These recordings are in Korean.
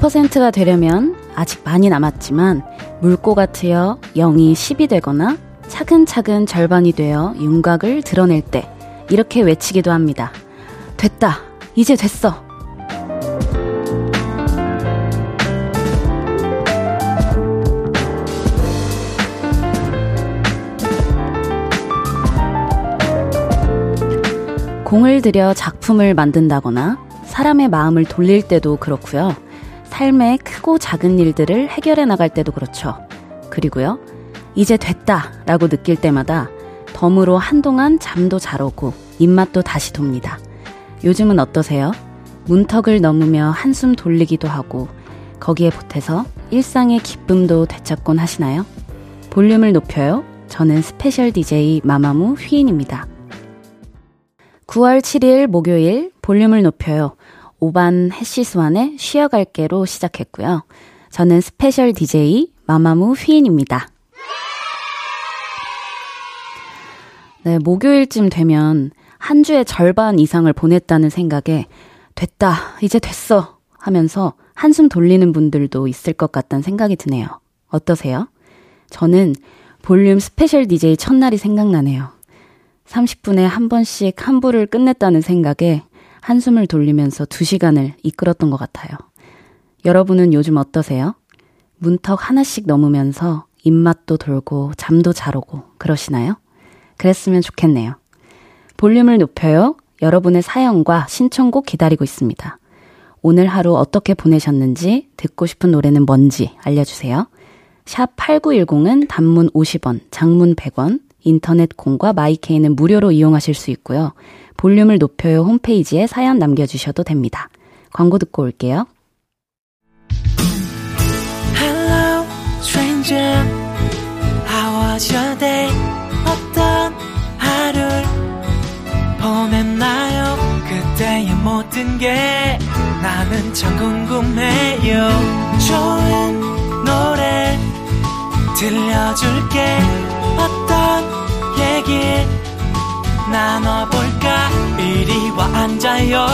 100%가 되려면 아직 많이 남았지만 물고가 트여 0이 10이 되거나 차근차근 절반이 되어 윤곽을 드러낼 때 이렇게 외치기도 합니다. 됐다. 이제 됐어. 공을 들여 작품을 만든다거나 사람의 마음을 돌릴 때도 그렇고요. 삶의 크고 작은 일들을 해결해 나갈 때도 그렇죠. 그리고요. 이제 됐다 라고 느낄 때마다 덤으로 한동안 잠도 잘 오고 입맛도 다시 돕니다. 요즘은 어떠세요? 문턱을 넘으며 한숨 돌리기도 하고 거기에 보태서 일상의 기쁨도 되찾곤 하시나요? 볼륨을 높여요. 저는 스페셜 DJ 마마무 휘인입니다. 9월 7일 목요일 볼륨을 높여요. 오반, 해시스완의 쉬어갈게로 시작했고요. 저는 스페셜 DJ 마마무 휘인입니다. 네, 목요일쯤 되면 한 주의 절반 이상을 보냈다는 생각에 됐다, 이제 됐어 하면서 한숨 돌리는 분들도 있을 것 같다는 생각이 드네요. 어떠세요? 저는 볼륨 스페셜 DJ 첫날이 생각나네요. 30분에 한 번씩 한 부를 끝냈다는 생각에 한숨을 돌리면서 2시간을 이끌었던 것 같아요. 여러분은 요즘 어떠세요? 문턱 하나씩 넘으면서 입맛도 돌고 잠도 잘 오고 그러시나요? 그랬으면 좋겠네요. 볼륨을 높여요. 여러분의 사연과 신청곡 기다리고 있습니다. 오늘 하루 어떻게 보내셨는지 듣고 싶은 노래는 뭔지 알려주세요. 샵 8910은 단문 50원, 장문 100원, 인터넷 콩과 마이케이는 무료로 이용하실 수 있고요. 볼륨을 높여요 홈페이지에 사연 남겨주셔도 됩니다. 광고 듣고 올게요. Hello, stranger. How was your day? 어떤 하루를 보냈나요? 그때의 모든 게 나는 참 궁금해요. 좋은 노래 들려줄게. 어떤 얘기 나눠볼까? 이리 와 앉아요.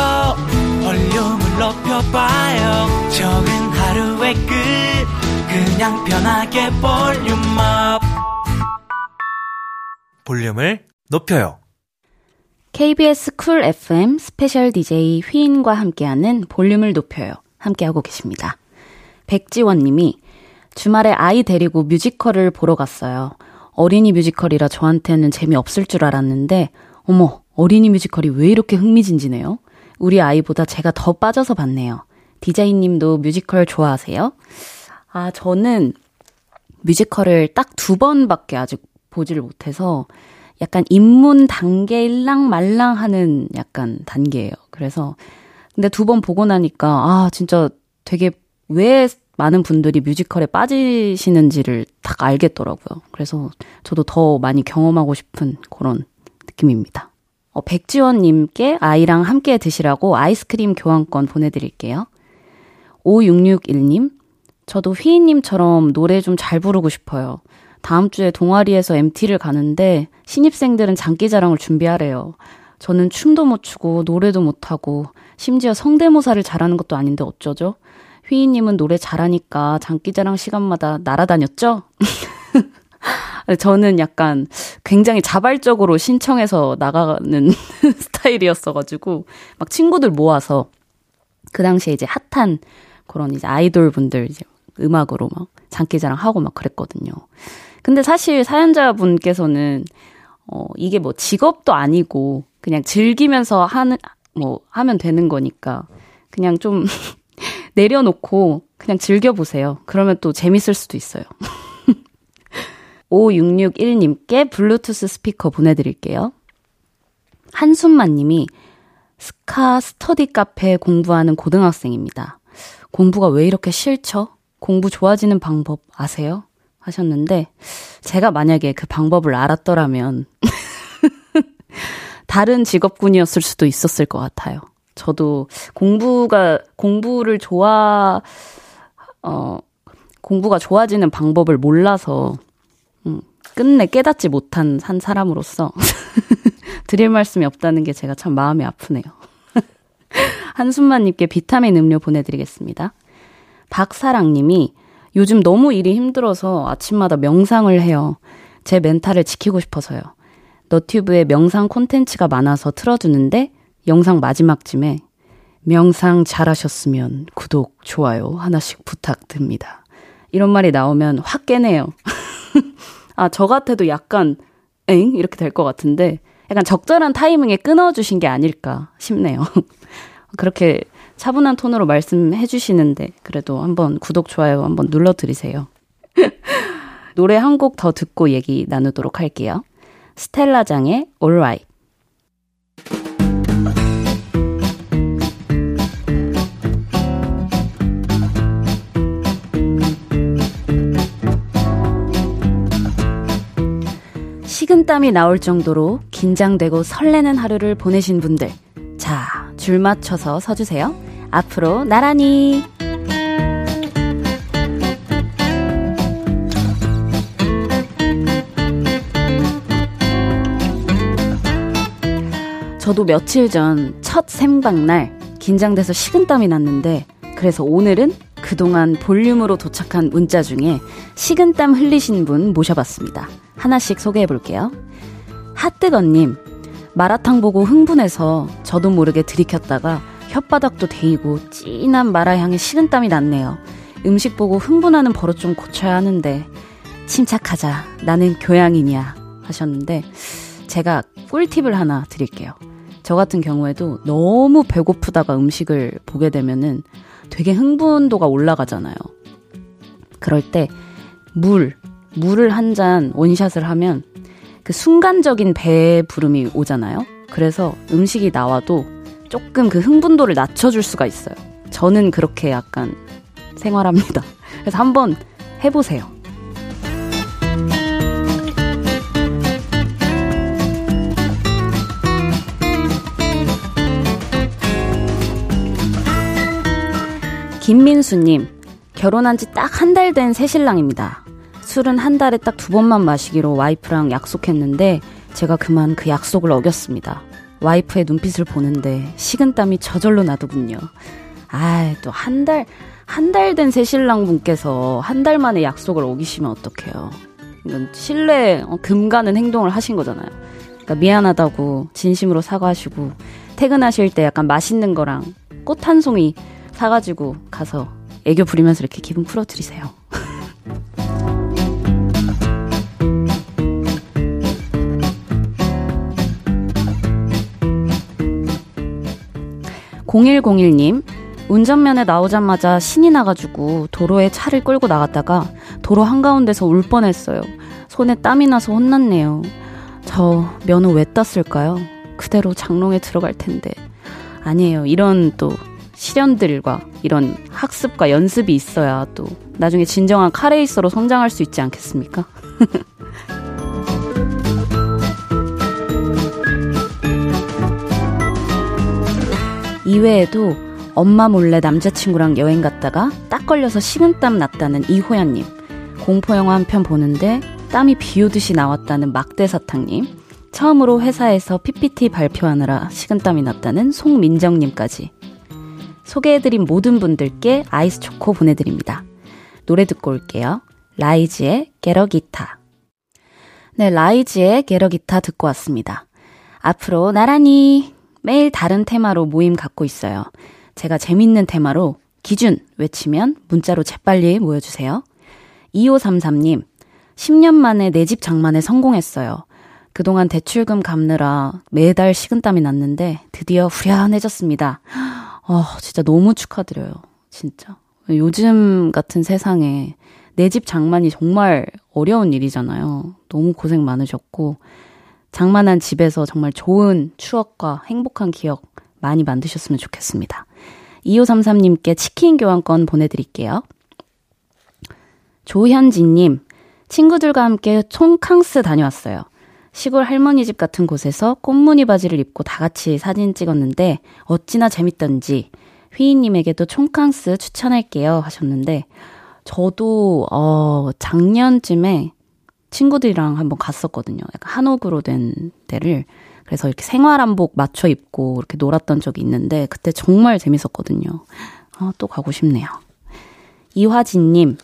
볼륨을 높여봐요. 적은 하루의 끝. 그냥 편하게 볼륨업 볼륨을 높여요. KBS 쿨 FM 스페셜 DJ 휘인과 함께하는 볼륨을 높여요. 함께하고 계십니다. 백지원 님이 주말에 아이 데리고 뮤지컬을 보러 갔어요. 어린이 뮤지컬이라 저한테는 재미없을 줄 알았는데 어머, 어린이 뮤지컬이 왜 이렇게 흥미진진해요? 우리 아이보다 제가 더 빠져서 봤네요. DJ 휘인 님도 뮤지컬 좋아하세요? 아, 저는 뮤지컬을 딱 두 번밖에 아직 보지를 못해서 약간 입문 단계 일랑 말랑 하는 약간 단계예요. 그래서 근데 두 번 보고 나니까 아, 진짜 되게 왜 많은 분들이 뮤지컬에 빠지시는지를 딱 알겠더라고요. 그래서 저도 더 많이 경험하고 싶은 그런 느낌입니다. 어, 백지원님께 아이랑 함께 드시라고 아이스크림 교환권 보내드릴게요. 5661님, 저도 휘인님처럼 노래 좀 잘 부르고 싶어요. 다음 주에 동아리에서 MT를 가는데 신입생들은 장기자랑을 준비하래요. 저는 춤도 못 추고 노래도 못하고 심지어 성대모사를 잘하는 것도 아닌데 어쩌죠? 휘인님은 노래 잘하니까 장기자랑 시간마다 날아다녔죠? 저는 약간 굉장히 자발적으로 신청해서 나가는 스타일이었어가지고, 막 친구들 모아서, 그 당시에 이제 핫한 그런 이제 아이돌 분들 이제 음악으로 막 장기자랑 하고 막 그랬거든요. 근데 사실 사연자분께서는, 어, 이게 뭐 직업도 아니고, 그냥 즐기면서 하는, 뭐, 하면 되는 거니까, 그냥 좀 내려놓고 그냥 즐겨보세요. 그러면 또 재밌을 수도 있어요. 5661님께 블루투스 스피커 보내드릴게요. 한순만 님이 스카 스터디 카페 공부하는 고등학생입니다. 공부가 왜 이렇게 싫죠? 공부 좋아지는 방법 아세요? 하셨는데, 제가 만약에 그 방법을 알았더라면, 다른 직업군이었을 수도 있었을 것 같아요. 저도 공부가, 공부를 좋아, 어, 공부가 좋아지는 방법을 몰라서 음, 끝내 깨닫지 못한 한 사람으로서 드릴 말씀이 없다는 게 제가 참 마음이 아프네요. 한순만님께 비타민 음료 보내드리겠습니다. 박사랑님이 요즘 너무 일이 힘들어서 아침마다 명상을 해요. 제 멘탈을 지키고 싶어서요. 너튜브에 명상 콘텐츠가 많아서 틀어주는데 영상 마지막쯤에 명상 잘하셨으면 구독, 좋아요 하나씩 부탁드립니다. 이런 말이 나오면 확 깨네요. 아, 저 같아도 약간 엥? 이렇게 될 것 같은데 약간 적절한 타이밍에 끊어주신 게 아닐까 싶네요. 그렇게 차분한 톤으로 말씀해 주시는데 그래도 한번 구독, 좋아요 한번 눌러드리세요. 노래 한 곡 더 듣고 얘기 나누도록 할게요. 스텔라장의 Alright. 식은땀이 나올 정도로 긴장되고 설레는 하루를 보내신 분들. 자, 줄 맞춰서 서주세요. 앞으로 나란히. 저도 며칠 전 첫 생방날 긴장돼서 식은땀이 났는데 그래서 오늘은 그동안 볼륨으로 도착한 문자 중에 식은땀 흘리신 분 모셔봤습니다. 하나씩 소개해 볼게요. 핫뜨거님, 마라탕 보고 흥분해서 저도 모르게 들이켰다가 혓바닥도 데이고 진한 마라향에 식은땀이 났네요. 음식 보고 흥분하는 버릇 좀 고쳐야 하는데 침착하자. 나는 교양이냐 하셨는데 제가 꿀팁을 하나 드릴게요. 저 같은 경우에도 너무 배고프다가 음식을 보게 되면은 되게 흥분도가 올라가잖아요. 그럴 때 물, 물을 한 잔 원샷을 하면 그 순간적인 배부름이 오잖아요. 그래서 음식이 나와도 조금 그 흥분도를 낮춰줄 수가 있어요. 저는 그렇게 약간 생활합니다. 그래서 한번 해보세요. 김민수님, 결혼한 지 딱 한 달 된 새신랑입니다. 술은 한 달에 딱 두 번만 마시기로 와이프랑 약속했는데 제가 그만 그 약속을 어겼습니다. 와이프의 눈빛을 보는데 식은땀이 저절로 나더군요. 아, 또 한 달, 한 달 된 새신랑 분께서 한 달 만에 약속을 어기시면 어떡해요. 이건 신뢰 어, 금가는 행동을 하신 거잖아요. 그러니까 미안하다고 진심으로 사과하시고 퇴근하실 때 약간 맛있는 거랑 꽃 한 송이 사가지고 가서 애교 부리면서 이렇게 기분 풀어드리세요. 0101님, 운전면에 나오자마자 신이 나가지고 도로에 차를 끌고 나갔다가 도로 한가운데서 울 뻔했어요. 손에 땀이 나서 혼났네요. 저 면허 왜 땄을까요? 그대로 장롱에 들어갈 텐데. 아니에요. 이런 또 시련들과 이런 학습과 연습이 있어야 또 나중에 진정한 카레이서로 성장할 수 있지 않겠습니까? 이외에도 엄마 몰래 남자친구랑 여행 갔다가 딱 걸려서 식은땀 났다는 이호연님, 공포영화 한 편 보는데 땀이 비 오듯이 나왔다는 막대사탕님, 처음으로 회사에서 PPT 발표하느라 식은땀이 났다는 송민정님까지 소개해드린 모든 분들께 아이스 초코 보내드립니다. 노래 듣고 올게요. 라이즈의 Get A Guitar. 네, 라이즈의 Get A Guitar 듣고 왔습니다. 앞으로 나란히 매일 다른 테마로 모임 갖고 있어요. 제가 재밌는 테마로 기준 외치면 문자로 재빨리 모여주세요. 2533님, 10년 만에 내 집 장만에 성공했어요. 그동안 대출금 갚느라 매달 식은땀이 났는데 드디어 후련해졌습니다. 어, 진짜 너무 축하드려요. 진짜. 요즘 같은 세상에 내 집 장만이 정말 어려운 일이잖아요. 너무 고생 많으셨고, 장만한 집에서 정말 좋은 추억과 행복한 기억 많이 만드셨으면 좋겠습니다. 2533님께 치킨 교환권 보내드릴게요. 조현진님, 친구들과 함께 총캉스 다녀왔어요. 시골 할머니 집 같은 곳에서 꽃무늬 바지를 입고 다 같이 사진 찍었는데 어찌나 재밌던지 휘인님에게도 총캉스 추천할게요 하셨는데 저도 어 작년쯤에 친구들이랑 한번 갔었거든요. 약간 한옥으로 된 데를. 그래서 이렇게 생활한복 맞춰 입고 이렇게 놀았던 적이 있는데 그때 정말 재밌었거든요. 아, 또 가고 싶네요. 이화진님,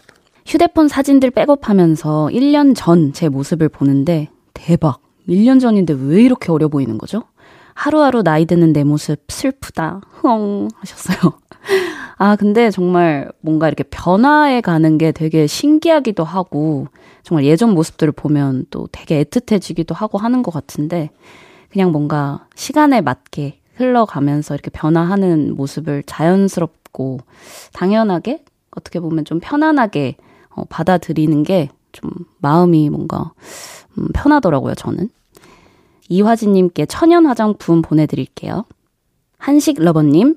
휴대폰 사진들 백업하면서 1년 전 제 모습을 보는데 대박. 1년 전인데 왜 이렇게 어려 보이는 거죠? 하루하루 나이 드는 내 모습 슬프다. 흥 하셨어요. 아, 근데 정말 뭔가 이렇게 변화해 가는 게 되게 신기하기도 하고 정말 예전 모습들을 보면 또 되게 애틋해지기도 하고 하는 것 같은데 그냥 뭔가 시간에 맞게 흘러가면서 이렇게 변화하는 모습을 자연스럽고 당연하게 어떻게 보면 좀 편안하게 어, 받아들이는 게 좀 마음이 뭔가 음, 편하더라고요, 저는. 이화진님께 천연 화장품 보내드릴게요. 한식 러버님,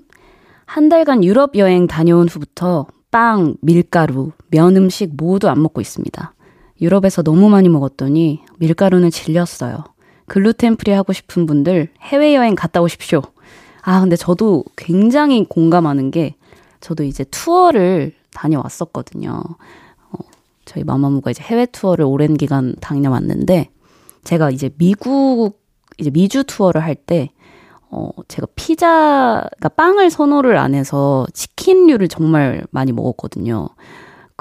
한 달간 유럽 여행 다녀온 후부터 빵, 밀가루, 면 음식 모두 안 먹고 있습니다. 유럽에서 너무 많이 먹었더니 밀가루는 질렸어요. gluten free 하고 싶은 분들 해외여행 갔다 오십시오. 아, 근데 저도 굉장히 공감하는 게 저도 이제 투어를 다녀왔었거든요. 저희 마마무가 이제 해외 투어를 오랜 기간 다녀왔는데 제가 이제 미국 이제 미주 투어를 할 때 어, 제가 피자, 그러니까 빵을 선호를 안 해서 치킨류를 정말 많이 먹었거든요.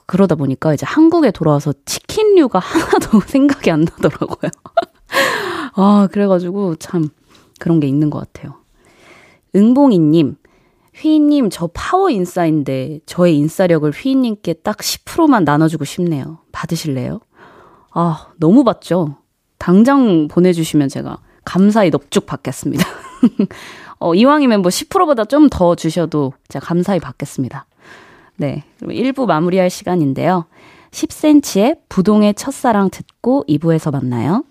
그러다 보니까 이제 한국에 돌아와서 치킨류가 하나도 생각이 안 나더라고요. 아, 그래가지고 참 그런 게 있는 것 같아요. 응봉이님, 휘인님, 저 파워 인싸인데 저의 인싸력을 휘인님께 딱 10%만 나눠주고 싶네요. 받으실래요? 아, 너무 받죠? 당장 보내주시면 제가 감사히 넙죽 받겠습니다. 어, 이왕이면 뭐 10%보다 좀 더 주셔도 제가 감사히 받겠습니다. 네. 그럼 1부 마무리할 시간인데요. 10cm의 부동의 첫사랑 듣고 2부에서 만나요.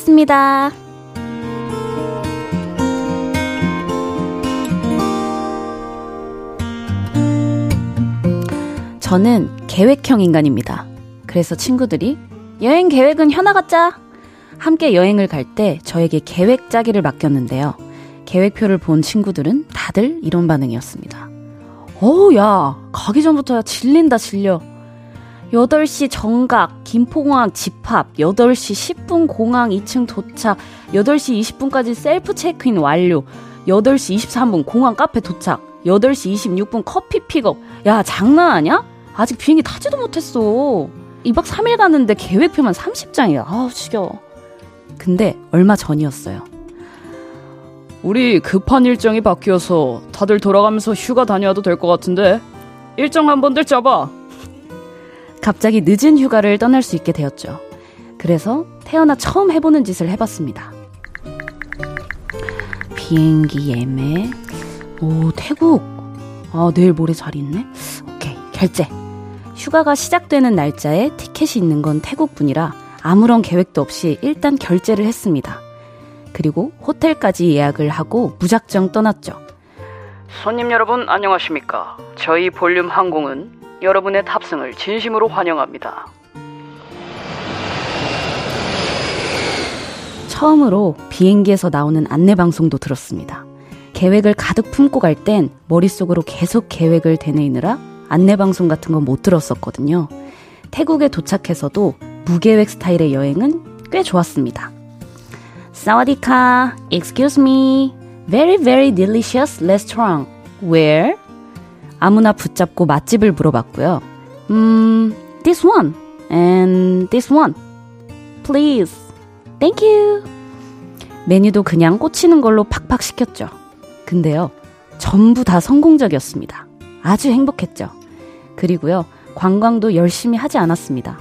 다녀왔습니다. 저는 계획형 인간입니다. 그래서 친구들이 여행 계획은 현아가 짜! 함께 여행을 갈 때 저에게 계획 짜기를 맡겼는데요. 계획표를 본 친구들은 다들 이런 반응이었습니다. 어우, 야, 가기 전부터 야, 질린다, 질려. 8시 정각, 김포공항 집합, 8시 10분 공항 2층 도착, 8시 20분까지 셀프 체크인 완료, 8시 23분 공항 카페 도착, 8시 26분 커피 픽업. 야, 장난 아니야? 아직 비행기 타지도 못했어. 2박 3일 가는데 계획표만 30장이야. 아우, 지겨워. 근데 얼마 전이었어요. 우리 급한 일정이 바뀌어서 다들 돌아가면서 휴가 다녀와도 될 것 같은데 일정 한 번들 짜봐. 갑자기 늦은 휴가를 떠날 수 있게 되었죠. 그래서 태어나 처음 해보는 짓을 해봤습니다. 비행기 예매. 오, 태국. 아, 내일 모레 자리 있네? 오케이, 결제. 휴가가 시작되는 날짜에 티켓이 있는 건 태국분이라 아무런 계획도 없이 일단 결제를 했습니다. 그리고 호텔까지 예약을 하고 무작정 떠났죠. 손님 여러분 안녕하십니까? 저희 볼륨 항공은 여러분의 탑승을 진심으로 환영합니다. 처음으로 비행기에서 나오는 안내 방송도 들었습니다. 계획을 가득 품고 갈 땐 머릿속으로 계속 계획을 되뇌이느라 안내 방송 같은 건 못 들었었거든요. 태국에 도착해서도 무계획 스타일의 여행은 꽤 좋았습니다. 사와디카, excuse me, very very delicious restaurant. Where? 아무나 붙잡고 맛집을 물어봤고요. 음, this one and this one. Please. Thank you. 메뉴도 그냥 꽂히는 걸로 팍팍 시켰죠. 근데요, 전부 다 성공적이었습니다. 아주 행복했죠. 그리고요, 관광도 열심히 하지 않았습니다.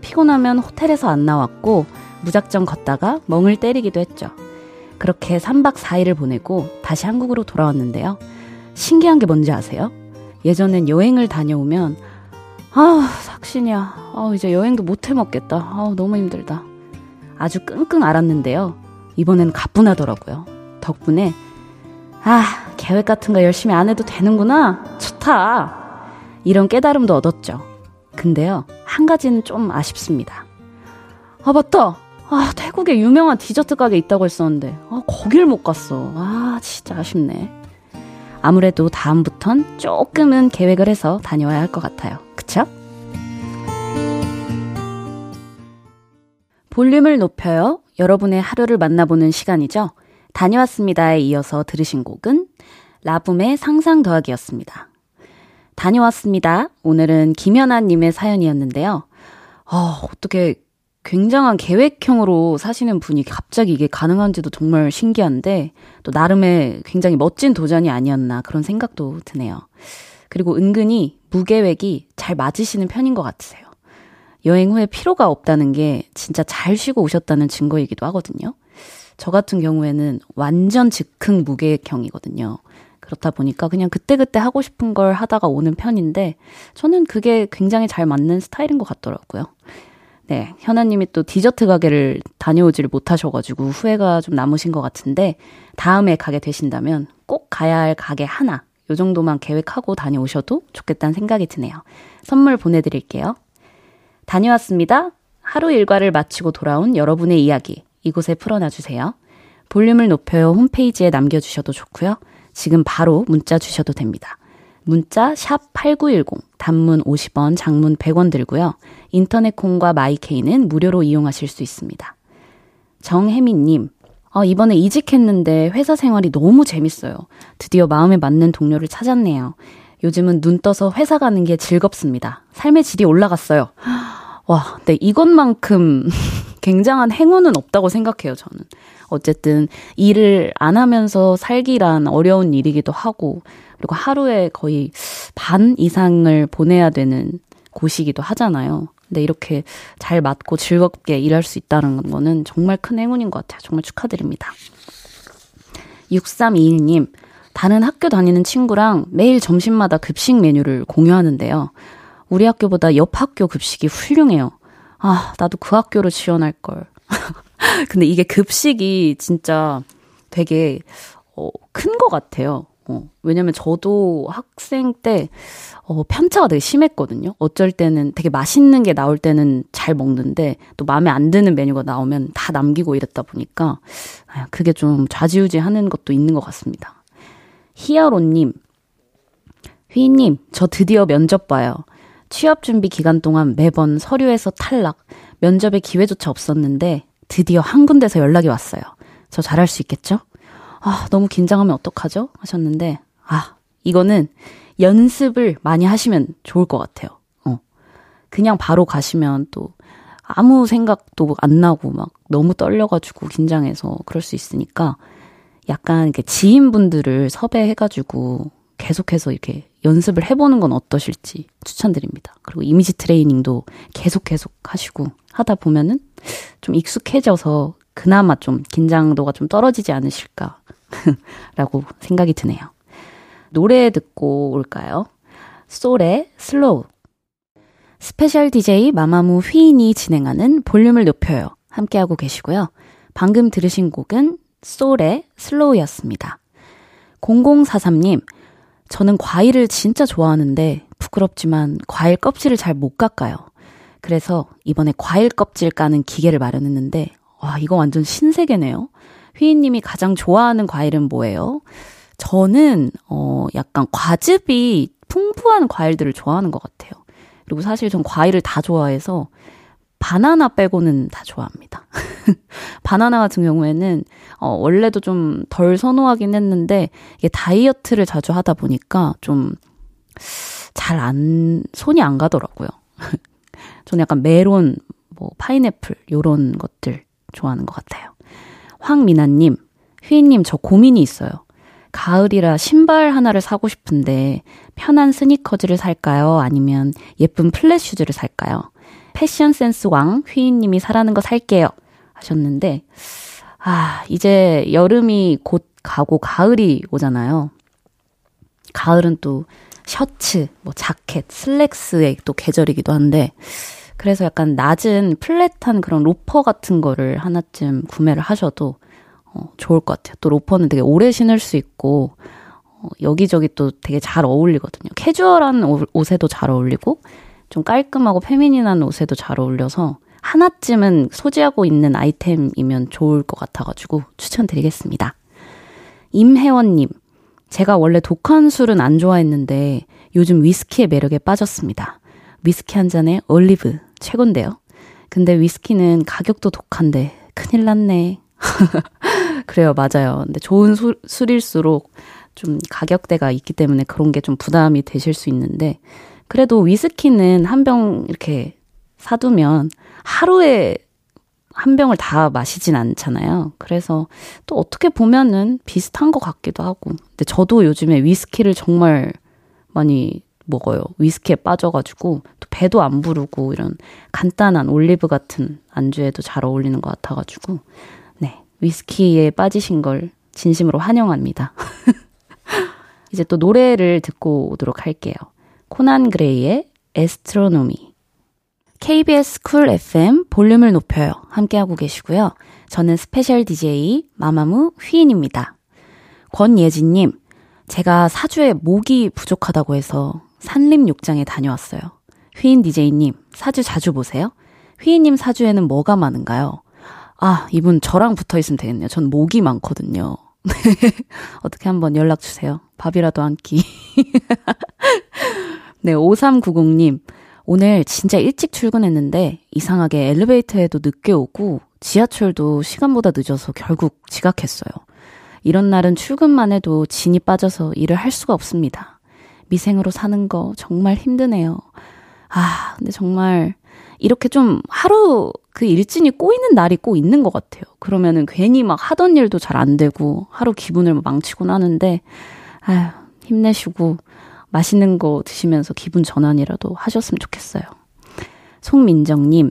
피곤하면 호텔에서 안 나왔고, 무작정 걷다가 멍을 때리기도 했죠. 그렇게 3박 4일을 보내고 다시 한국으로 돌아왔는데요. 신기한 게 뭔지 아세요? 예전엔 여행을 다녀오면 아, 삭신이야. 아, 이제 여행도 못 해 먹겠다. 아, 너무 힘들다. 아주 끙끙 앓았는데요. 이번엔 가뿐하더라고요. 덕분에 아, 계획 같은 거 열심히 안 해도 되는구나. 좋다. 이런 깨달음도 얻었죠. 근데요, 한 가지는 좀 아쉽습니다. 아, 맞다. 아, 태국에 유명한 디저트 가게 있다고 했었는데, 아, 거길 못 갔어. 아, 진짜 아쉽네. 아무래도 다음부턴 조금은 계획을 해서 다녀와야 할 것 같아요. 그쵸? 볼륨을 높여요. 여러분의 하루를 만나보는 시간이죠. 다녀왔습니다에 이어서 들으신 곡은 라붐의 상상 더하기였습니다. 다녀왔습니다. 오늘은 김연아님의 사연이었는데요. 아, 어떻게 굉장한 계획형으로 사시는 분이 갑자기 이게 가능한지도 정말 신기한데 또 나름의 굉장히 멋진 도전이 아니었나 그런 생각도 드네요. 그리고 은근히 무계획이 잘 맞으시는 편인 것 같으세요. 여행 후에 피로가 없다는 게 진짜 잘 쉬고 오셨다는 증거이기도 하거든요. 저 같은 경우에는 완전 즉흥 무계획형이거든요. 그렇다 보니까 그냥 그때그때 하고 싶은 걸 하다가 오는 편인데 저는 그게 굉장히 잘 맞는 스타일인 것 같더라고요. 네, 현아님이 또 디저트 가게를 다녀오지를 못하셔가지고 후회가 좀 남으신 것 같은데 다음에 가게 되신다면 꼭 가야 할 가게 하나 요 정도만 계획하고 다녀오셔도 좋겠다는 생각이 드네요. 선물 보내드릴게요. 다녀왔습니다. 하루 일과를 마치고 돌아온 여러분의 이야기 이곳에 풀어놔주세요. 볼륨을 높여요 홈페이지에 남겨주셔도 좋고요. 지금 바로 문자 주셔도 됩니다. 문자 샵 8910, 단문 50원, 장문 100원 들고요. 인터넷 콩과 마이케이는 무료로 이용하실 수 있습니다. 정혜민님, 어, 이번에 이직했는데 회사 생활이 너무 재밌어요. 드디어 마음에 맞는 동료를 찾았네요. 요즘은 눈 떠서 회사 가는 게 즐겁습니다. 삶의 질이 올라갔어요. 와, 네, 이것만큼 굉장한 행운은 없다고 생각해요, 저는. 어쨌든 일을 안 하면서 살기란 어려운 일이기도 하고, 그리고 하루에 거의 반 이상을 보내야 되는 곳이기도 하잖아요. 근데 이렇게 잘 맞고 즐겁게 일할 수 있다는 거는 정말 큰 행운인 것 같아요. 정말 축하드립니다. 6321님, 다른 학교 다니는 친구랑 매일 점심마다 급식 메뉴를 공유하는데요. 우리 학교보다 옆 학교 급식이 훌륭해요. 아, 나도 그 학교로 지원할 걸. 근데 이게 급식이 진짜 되게, 어, 큰 것 같아요. 어, 왜냐면 저도 학생 때, 어, 편차가 되게 심했거든요. 어쩔 때는 되게 맛있는 게 나올 때는 잘 먹는데, 또 마음에 안 드는 메뉴가 나오면 다 남기고 이랬다 보니까, 아, 그게 좀 좌지우지 하는 것도 있는 것 같습니다. 히아로님, 휘님, 저 드디어 면접 봐요. 취업 준비 기간 동안 매번 서류에서 탈락, 면접에 기회조차 없었는데, 드디어 한 군데서 연락이 왔어요. 저 잘할 수 있겠죠? 아, 너무 긴장하면 어떡하죠? 하셨는데, 아, 이거는 연습을 많이 하시면 좋을 것 같아요. 어. 그냥 바로 가시면 또 아무 생각도 안 나고 막 너무 떨려가지고 긴장해서 그럴 수 있으니까 약간 이렇게 지인분들을 섭외해가지고 계속해서 이렇게 연습을 해보는 건 어떠실지 추천드립니다. 그리고 이미지 트레이닝도 계속 계속 하시고 하다 보면은 좀 익숙해져서 그나마 좀 긴장도가 좀 떨어지지 않으실까 라고 생각이 드네요. 노래 듣고 올까요? 솔의 Slow. 스페셜 DJ 마마무 휘인이 진행하는 볼륨을 높여요. 함께하고 계시고요. 방금 들으신 곡은 솔의 Slow였습니다. 0043님, 저는 과일을 진짜 좋아하는데 부끄럽지만 과일 껍질을 잘 못 깎아요. 그래서 이번에 과일 껍질 까는 기계를 마련했는데, 와, 이거 완전 신세계네요. 휘인님이 가장 좋아하는 과일은 뭐예요? 저는, 어, 약간 과즙이 풍부한 과일들을 좋아하는 것 같아요. 그리고 사실 전 과일을 다 좋아해서 바나나 빼고는 다 좋아합니다. 바나나 같은 경우에는 어 원래도 좀 덜 선호하긴 했는데 이게 다이어트를 자주 하다 보니까 좀 잘 안 손이 안 가더라고요. 저는 약간 메론, 뭐 파인애플 요런 것들 좋아하는 것 같아요. 황미나님, 휘인님, 저 고민이 있어요. 가을이라 신발 하나를 사고 싶은데 편한 스니커즈를 살까요? 아니면 예쁜 플랫 슈즈를 살까요? 패션 센스 왕 휘인님이 사라는 거 살게요. 하셨는데, 아, 이제 여름이 곧 가고 가을이 오잖아요. 가을은 또 셔츠, 뭐 자켓, 슬랙스의 또 계절이기도 한데, 그래서 약간 낮은 플랫한 그런 로퍼 같은 거를 하나쯤 구매를 하셔도 어, 좋을 것 같아요. 또 로퍼는 되게 오래 신을 수 있고, 어, 여기저기 또 되게 잘 어울리거든요. 캐주얼한 옷에도 잘 어울리고, 좀 깔끔하고 페미닌한 옷에도 잘 어울려서, 하나쯤은 소지하고 있는 아이템이면 좋을 것 같아가지고 추천드리겠습니다. 임혜원님, 제가 원래 독한 술은 안 좋아했는데 요즘 위스키의 매력에 빠졌습니다. 위스키 한 잔에 올리브 최곤데요. 근데 위스키는 가격도 독한데 큰일 났네. 그래요, 맞아요. 근데 좋은 술, 술일수록 좀 가격대가 있기 때문에 그런 게 좀 부담이 되실 수 있는데 그래도 위스키는 한 병 이렇게 사두면 하루에 한 병을 다 마시진 않잖아요. 그래서 또 어떻게 보면은 비슷한 것 같기도 하고. 근데 저도 요즘에 위스키를 정말 많이 먹어요. 위스키에 빠져가지고 또 배도 안 부르고 이런 간단한 올리브 같은 안주에도 잘 어울리는 것 같아가지고 네 위스키에 빠지신 걸 진심으로 환영합니다. 이제 또 노래를 듣고 오도록 할게요. 코난 그레이의 Astronomy KBS 쿨 FM 볼륨을 높여요. 함께하고 계시고요. 저는 스페셜 DJ 마마무 휘인입니다. 권예진님, 제가 사주에 목이 부족하다고 해서 산림욕장에 다녀왔어요. 휘인 DJ님, 사주 자주 보세요? 휘인님 사주에는 뭐가 많은가요? 아, 이분 저랑 붙어 있으면 되겠네요. 전 목이 많거든요. 어떻게 한번 연락 주세요. 밥이라도 한 끼. 네, 5390님. 오늘 진짜 일찍 출근했는데 이상하게 엘리베이터에도 늦게 오고 지하철도 시간보다 늦어서 결국 지각했어요. 이런 날은 출근만 해도 진이 빠져서 일을 할 수가 없습니다. 미생으로 사는 거 정말 힘드네요. 아, 근데 정말 이렇게 좀 하루 그 일진이 꼬이는 날이 꼭 있는 것 같아요. 그러면은 괜히 막 하던 일도 잘 안 되고 하루 기분을 망치곤 하는데, 아휴, 힘내시고 맛있는 거 드시면서 기분 전환이라도 하셨으면 좋겠어요. 송민정님,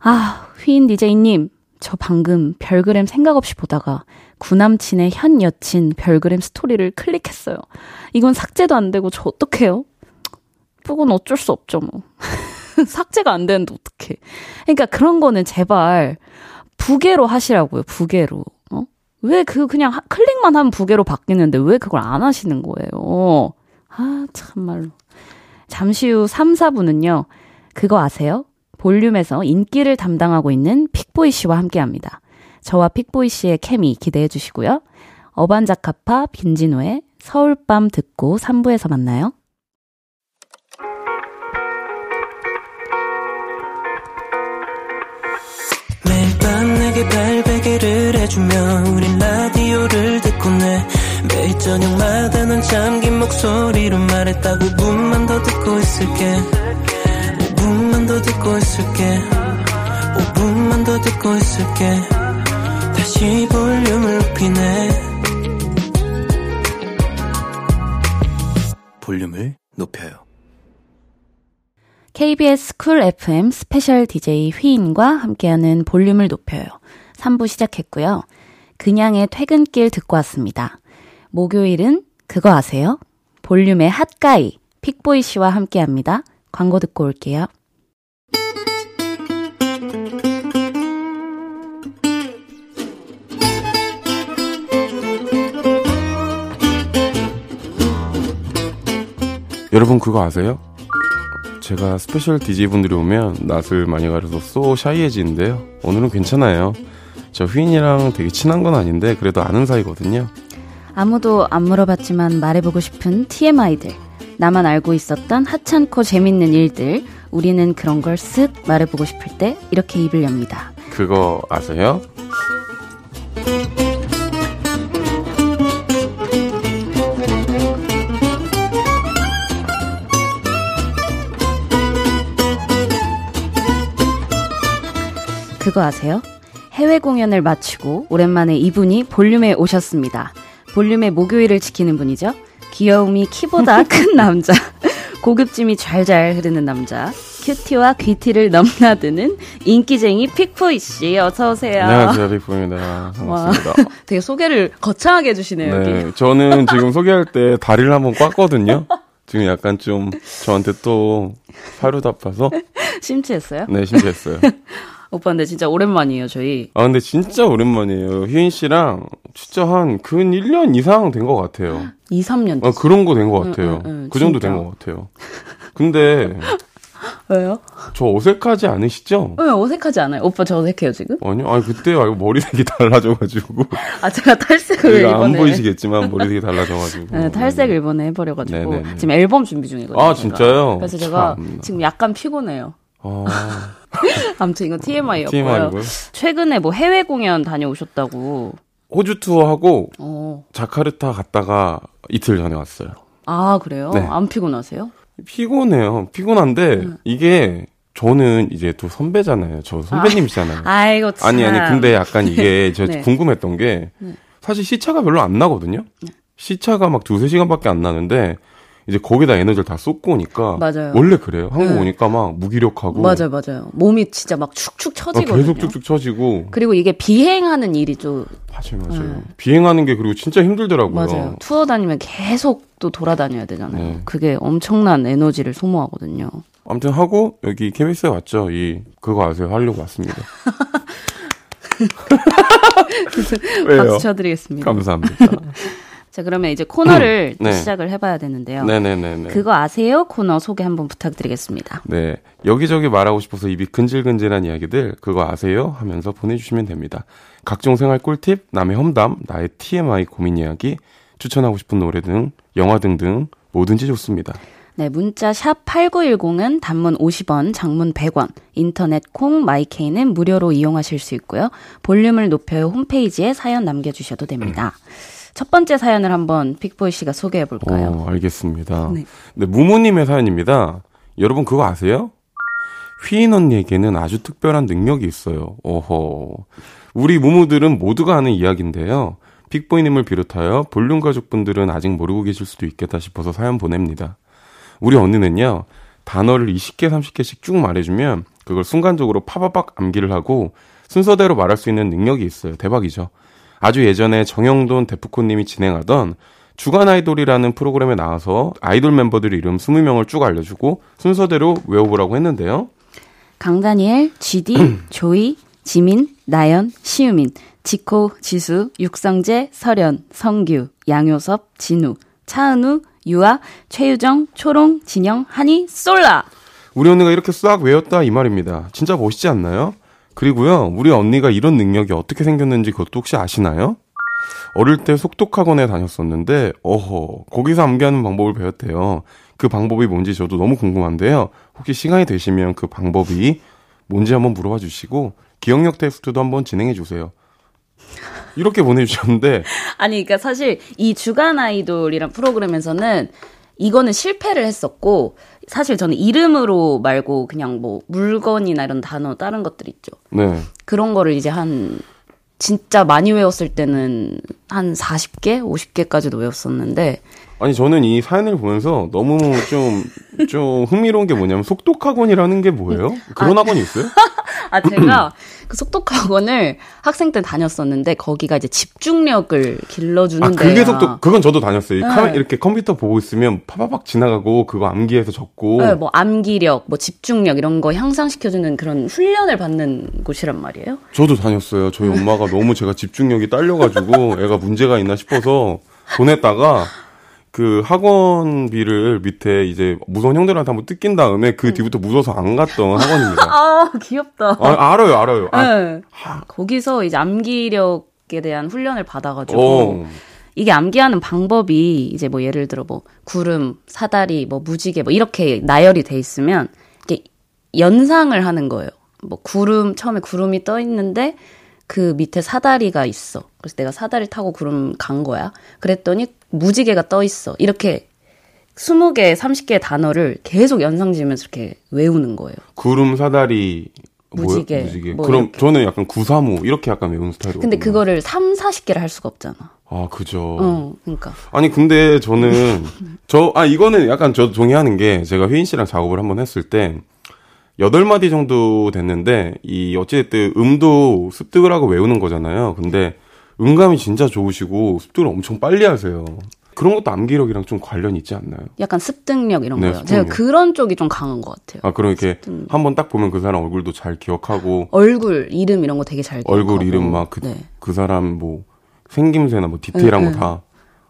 아, 휘인 DJ님, 저 방금 별그램 생각 없이 보다가 구남친의 현 여친 별그램 스토리를 클릭했어요. 이건 삭제도 안 되고 저 어떡해요? 그건 어쩔 수 없죠, 뭐. 삭제가 안 되는데 어떡해. 그러니까 그런 거는 제발 부계로 하시라고요, 부계로. 어? 왜 그 그냥 클릭만 하면 부계로 바뀌는데 왜 그걸 안 하시는 거예요? 아, 참말로. 잠시 후 3, 4부는요. 그거 아세요? 볼륨에서 인기를 담당하고 있는 픽보이 씨와 함께 합니다. 저와 픽보이 씨의 케미 기대해 주시고요. 어반자카파 빈지노의 서울밤 듣고 3부에서 만나요. 매일 밤 내게 발베개를 해주며 우린 라디오를 듣고 내 매일 저녁마다 넌 잠긴 목소리로 말했다 5분만 더 듣고 있을게 5분만 더 듣고 있을게 5분만 더 듣고 있을게 다시 볼륨을 높이네 볼륨을 높여요 KBS 쿨 FM 스페셜 DJ 휘인과 함께하는 볼륨을 높여요 3부 시작했고요 그냥의 퇴근길 듣고 왔습니다 목요일은 그거 아세요? 볼륨의 hot guy 픽보이 씨와 함께 합니다. 광고 듣고 올게요. 여러분 그거 아세요? 제가 스페셜 DJ분들이 오면 낯을 많이 가려서 so shy해지는데요. 오늘은 괜찮아요. 저 휘인이랑 되게 친한 건 아닌데 그래도 아는 사이거든요. 아무도 안 물어봤지만 말해보고 싶은 TMI들. 나만 알고 있었던 하찮고 재밌는 일들. 우리는 그런 걸 쓱 말해보고 싶을 때 이렇게 입을 엽니다. 그거 아세요? 그거 아세요? 해외 공연을 마치고 오랜만에 이분이 볼륨에 오셨습니다. 볼륨의 목요일을 지키는 분이죠. 귀여움이 키보다 큰 남자. 고급짐이 잘잘 흐르는 남자. 큐티와 귀티를 넘나드는 인기쟁이 픽보이 씨 어서 오세요. 안녕하세요, 픽보입니다. 반갑습니다. 와, 되게 소개를 거창하게 해주시네요. 네, 여기. 저는 지금 소개할 때 다리를 한번 꽉거든요. 지금 약간 좀 저한테 또 사료답아서 심취했어요? 네, 심취했어요. 오빠 근데 진짜 오랜만이에요, 저희. 아, 근데 진짜 오랜만이에요. 휘인 씨랑 진짜 한 근 1년 이상 된 것 같아요. 2, 3년 아, 그런 거 된 것 같아요. 응, 응, 응, 그 정도 된 것 같아요. 근데 왜요? 저 어색하지 않으시죠? 네, 어색하지 않아요. 오빠 저 어색해요, 지금? 아니요. 아니. 알고 머리색이 달라져가지고. 아, 제가 탈색을 이번에. 안 보이시겠지만 머리색이 달라져가지고. 네, 탈색을 이번에 해버려가지고. 네네네. 지금 앨범 준비 중이거든요. 아, 진짜요? 그래서 제가 참. 지금 약간 피곤해요. 아. 아무튼 이건 TMI였고요. TMI고요. 최근에 뭐 해외 공연 다녀오셨다고. 호주 투어하고 어. 자카르타 갔다가 이틀 전에 왔어요. 아, 그래요? 네. 안 피곤하세요? 피곤해요. 피곤한데 음. 이게 저는 이제 또 선배잖아요. 저 선배님이시잖아요. 아, 아이고 참. 아니 아니 근데 약간 이게 제가 네. 궁금했던 게 네. 사실 시차가 별로 안 나거든요. 네. 시차가 막 두세 시간밖에 안 나는데 이제 거기다 에너지를 다 쏟고 오니까 맞아요. 원래 그래요. 한국 네. 오니까 막 무기력하고 맞아요, 맞아요. 몸이 진짜 막 축축 처지거든요. 아, 계속 축축 처지고 그리고 이게 비행하는 일이 좀 맞아요, 맞아요. 네. 비행하는 게 그리고 진짜 힘들더라고요. 맞아요. 투어 다니면 계속 또 돌아다녀야 되잖아요. 네. 그게 엄청난 에너지를 소모하거든요. 아무튼 하고 여기 KBS에 왔죠. 이 그거 아세요? 하려고 왔습니다. 박수 쳐드리겠습니다. 감사합니다. 자, 그러면 이제 코너를 네. 시작을 해봐야 되는데요. 네네네. 그거 아세요? 코너 소개 한번 부탁드리겠습니다. 네. 여기저기 말하고 싶어서 입이 근질근질한 이야기들, 그거 아세요? 하면서 보내주시면 됩니다. 각종 생활 꿀팁, 남의 험담, 나의 TMI 고민 이야기, 추천하고 싶은 노래 등, 영화 등등, 뭐든지 좋습니다. 네, 문자 샵 8910은 단문 50원, 장문 100원, 인터넷 콩, 마이케이는 무료로 이용하실 수 있고요. 볼륨을 높여요 홈페이지에 사연 남겨주셔도 됩니다. 음. 첫 번째 사연을 한번 픽보이 씨가 소개해 볼까요? 어, 알겠습니다. 네. 네, 무모님의 사연입니다. 여러분 그거 아세요? 휘인 언니에게는 아주 특별한 능력이 있어요. 오호. 우리 무무들은 모두가 아는 이야기인데요. 픽보이님을 비롯하여 볼륨 가족분들은 아직 모르고 계실 수도 있겠다 싶어서 사연 보냅니다. 우리 언니는요, 단어를 20개, 30개씩 쭉 말해주면 그걸 순간적으로 파바박 암기를 하고 순서대로 말할 수 있는 능력이 있어요. 대박이죠. 아주 예전에 정영돈 데프콘님이 진행하던 주간 아이돌이라는 프로그램에 나와서 아이돌 멤버들 이름 20명을 쭉 알려주고 순서대로 외워보라고 했는데요. 강다니엘, GD, 조이, 지민, 나연, 시우민, 지코, 지수, 육성재, 설현, 성규, 양효섭, 진우, 차은우, 유아, 최유정, 초롱, 진영, 한이, 솔라. 우리 언니가 이렇게 싹 외웠다 이 말입니다. 진짜 멋있지 않나요? 그리고요, 우리 언니가 이런 능력이 어떻게 생겼는지 그것도 혹시 아시나요? 어릴 때 속독학원에 다녔었는데, 어허, 거기서 암기하는 방법을 배웠대요. 그 방법이 뭔지 저도 너무 궁금한데요. 혹시 시간이 되시면 그 방법이 뭔지 한번 물어봐 주시고, 기억력 테스트도 한번 진행해 주세요. 이렇게 보내주셨는데. 아니, 그러니까 사실 이 주간 아이돌이란 프로그램에서는 이거는 실패를 했었고 사실 저는 이름으로 말고 그냥 뭐 물건이나 이런 단어 다른 것들 있죠. 네. 그런 거를 이제 한 진짜 많이 외웠을 때는 한 40개, 50개까지도 외웠었는데 아니 저는 이 사연을 보면서 너무 좀좀 흥미로운 게 뭐냐면 속독학원이라는 게 뭐예요? 그런 아, 학원이 있어요? 아 제가 그 속독학원을 학생 때 다녔었는데 거기가 이제 집중력을 길러주는 아, 그게 속독 그건 저도 다녔어요. 네. 카, 이렇게 컴퓨터 보고 있으면 파바박 지나가고 그거 암기해서 적고. 네, 뭐 암기력, 뭐 집중력 이런 거 향상시켜주는 그런 훈련을 받는 곳이란 말이에요. 저도 다녔어요. 저희 엄마가 너무 제가 집중력이 딸려가지고 애가 문제가 있나 싶어서 보냈다가 그 학원비를 밑에 이제 무서운 형들한테 한번 뜯긴 다음에 그 음. 뒤부터 무서워서 안 갔던 학원입니다. 아, 귀엽다. 아, 알아요, 알아요. 아. 네. 거기서 이제 암기력에 대한 훈련을 받아가지고 어. 이게 암기하는 방법이 이제 뭐 예를 들어 뭐 구름, 사다리, 뭐 무지개 뭐 이렇게 나열이 돼 있으면 이게 연상을 하는 거예요. 뭐 구름 처음에 구름이 떠 있는데 그 밑에 사다리가 있어. 그래서 내가 사다리 타고 구름 간 거야. 그랬더니 무지개가 떠 있어. 이렇게 20개, 30개의 단어를 계속 연상 지으면서 이렇게 외우는 거예요. 구름 사다리 무지개. 무지개. 뭐 그럼 이렇게. 저는 약간 구사무 이렇게 약간 외우는 스타일이거든요. 근데 그거를 3, 40개를 할 수가 없잖아. 아, 그죠. 어, 그러니까. 아니 근데 저는 저 아 이거는 약간 저도 동의하는 게 제가 휘인 씨랑 작업을 한번 했을 때 8마디 정도 됐는데, 이, 어찌됐든 음도 습득을 하고 외우는 거잖아요. 근데 음감이 진짜 좋으시고 습득을 엄청 빨리 하세요. 그런 것도 암기력이랑 좀 관련이 있지 않나요? 약간 습득력 이런 네, 거요. 습득력. 제가 그런 쪽이 좀 강한 것 같아요. 아, 그럼 이렇게 한번 딱 보면 그 사람 얼굴도 잘 기억하고 얼굴 이름 이런 거 되게 잘 기억하고 얼굴 이름 막그 네. 그 사람 뭐 생김새나 뭐 디테일한 네, 거 다.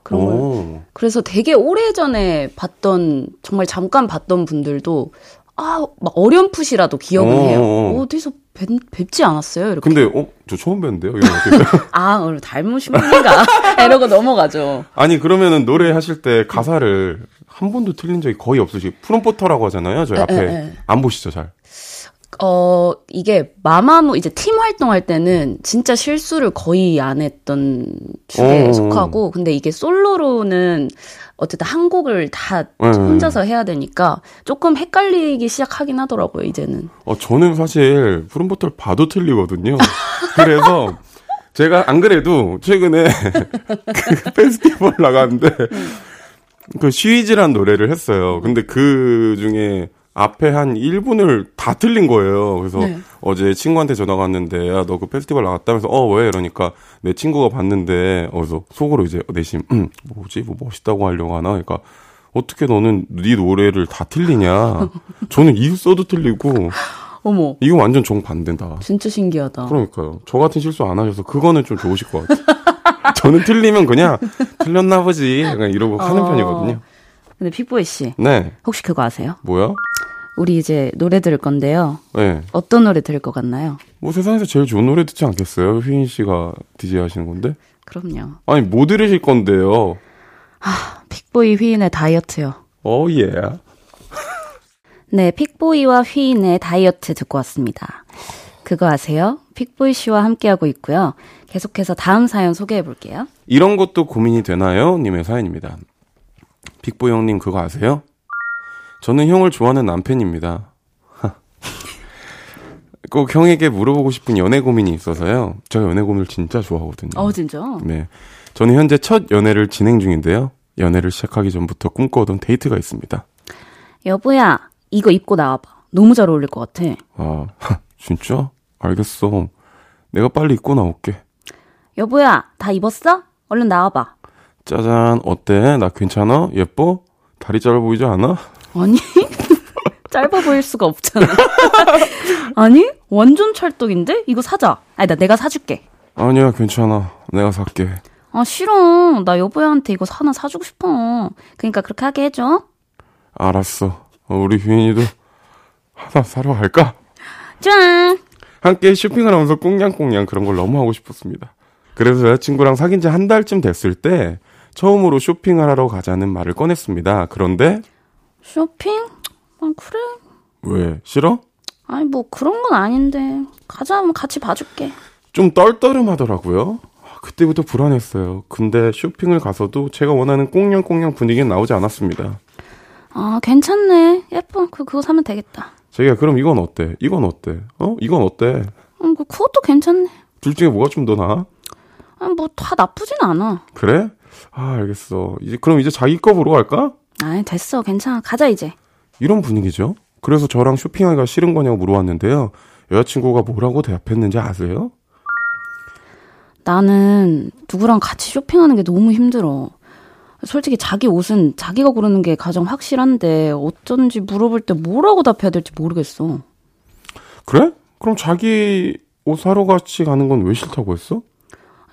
그런 걸. 그래서 되게 오래 전에 봤던 정말 잠깐 봤던 분들도 아, 막 어렴풋이라도 기억을 어, 해요. 어. 어디서 뵙, 뵙지 않았어요? 이렇게. 근데, 어, 저 처음 뵀는데요? 아, 오늘 닮으신 분인가? 이러고 넘어가죠. 아니, 그러면은 노래 하실 때 가사를 한 번도 틀린 적이 거의 없으시고, 프롬포터라고 하잖아요? 저희 에, 앞에. 에, 에. 안 보시죠, 잘? 어, 이게 마마무 이제 팀 활동할 때는 진짜 실수를 거의 안 했던 축에 어, 속하고, 근데 이게 솔로로는 어쨌든 한 곡을 다 네. 혼자서 해야 되니까 조금 헷갈리기 시작하긴 하더라고요, 이제는. 어, 저는 사실 프롬포터를 봐도 틀리거든요. 그래서 제가 안 그래도 최근에 그 페스티벌 나갔는데 그 쉬이즈란 노래를 했어요. 근데 그 중에 앞에 한 1분을 다 틀린 거예요. 그래서 네. 어제 친구한테 전화가 왔는데, 야, 너 그 페스티벌 나갔다면서, 어, 왜? 이러니까 내 친구가 봤는데, 어서 속으로 이제 내심, 음, 뭐지? 뭐 멋있다고 하려고 하나? 그러니까, 어떻게 너는 네 노래를 다 틀리냐? 저는 이 써도 틀리고, 어머. 이거 완전 정반대다. 진짜 신기하다. 그러니까요. 저 같은 실수 안 하셔서 그거는 좀 좋으실 것 같아요. 저는 틀리면 그냥 틀렸나 보지. 약간 이러고 하는 어... 편이거든요. 근데 픽보이 씨. 네. 혹시 그거 아세요? 뭐야? 우리 이제 노래 들을 건데요. 네. 어떤 노래 들을 것 같나요? 뭐 세상에서 제일 좋은 노래 듣지 않겠어요? 휘인 씨가 디제이 하시는 건데? 그럼요. 아니, 뭐 들으실 건데요? 아, 픽보이 휘인의 다이어트요. 오, 예. 네, 픽보이와 휘인의 다이어트 듣고 왔습니다. 그거 아세요? 픽보이 씨와 함께하고 있고요. 계속해서 다음 사연 소개해 볼게요. 이런 것도 고민이 되나요? 님의 사연입니다. 픽보이 형님 그거 아세요? 저는 형을 좋아하는 남편입니다. 꼭 형에게 물어보고 싶은 연애 고민이 있어서요. 제가 연애 고민을 진짜 좋아하거든요. 어, 진짜? 네. 저는 현재 첫 연애를 진행 중인데요. 연애를 시작하기 전부터 꿈꿔오던 데이트가 있습니다. 여보야, 이거 입고 나와봐. 너무 잘 어울릴 것 같아. 아, 진짜? 알겠어. 내가 빨리 입고 나올게. 여보야, 다 입었어? 얼른 나와봐. 짜잔, 어때? 나 괜찮아? 예뻐? 다리 짧아 보이지 않아? 아니 짧아 보일 수가 없잖아. 아니 완전 찰떡인데 이거 사자. 아니 나 내가 사줄게. 아니야 괜찮아. 내가 살게. 아 싫어. 나 여보한테 이거 하나 사주고 싶어. 그러니까 그렇게 하게 해줘. 알았어. 어, 우리 휘인이도 하나 사러 갈까? 짠. 함께 쇼핑을 하면서 꽁냥꽁냥 그런 걸 너무 하고 싶었습니다. 그래서 여자친구랑 사귄 지 한 달쯤 됐을 때 처음으로 쇼핑을 하러 가자는 말을 꺼냈습니다. 그런데 쇼핑? 아, 그래. 왜? 싫어? 아니, 뭐 그런 건 아닌데. 가자, 하면 같이 봐줄게. 좀 떨떠름하더라고요. 아, 그때부터 불안했어요. 근데 쇼핑을 가서도 제가 원하는 꽁냥꽁냥 분위기는 나오지 않았습니다. 아, 괜찮네. 예뻐. 그, 그거 사면 되겠다. 자기야, 그럼 이건 어때? 이건 어때? 어? 이건 어때? 음, 그, 그것도 괜찮네. 둘 중에 뭐가 좀 더 나아? 아, 뭐, 다 나쁘진 않아. 그래? 아, 알겠어. 이제, 그럼 이제 자기 거 보러 갈까? 아이, 됐어. 괜찮아. 가자, 이제. 이런 분위기죠. 그래서 저랑 쇼핑하기가 싫은 거냐고 물어봤는데요. 여자친구가 뭐라고 대답했는지 아세요? 나는 누구랑 같이 쇼핑하는 게 너무 힘들어. 솔직히 자기 옷은 자기가 고르는 게 가장 확실한데 어쩐지 물어볼 때 뭐라고 답해야 될지 모르겠어. 그래? 그럼 자기 옷 사러 같이 가는 건 왜 싫다고 했어?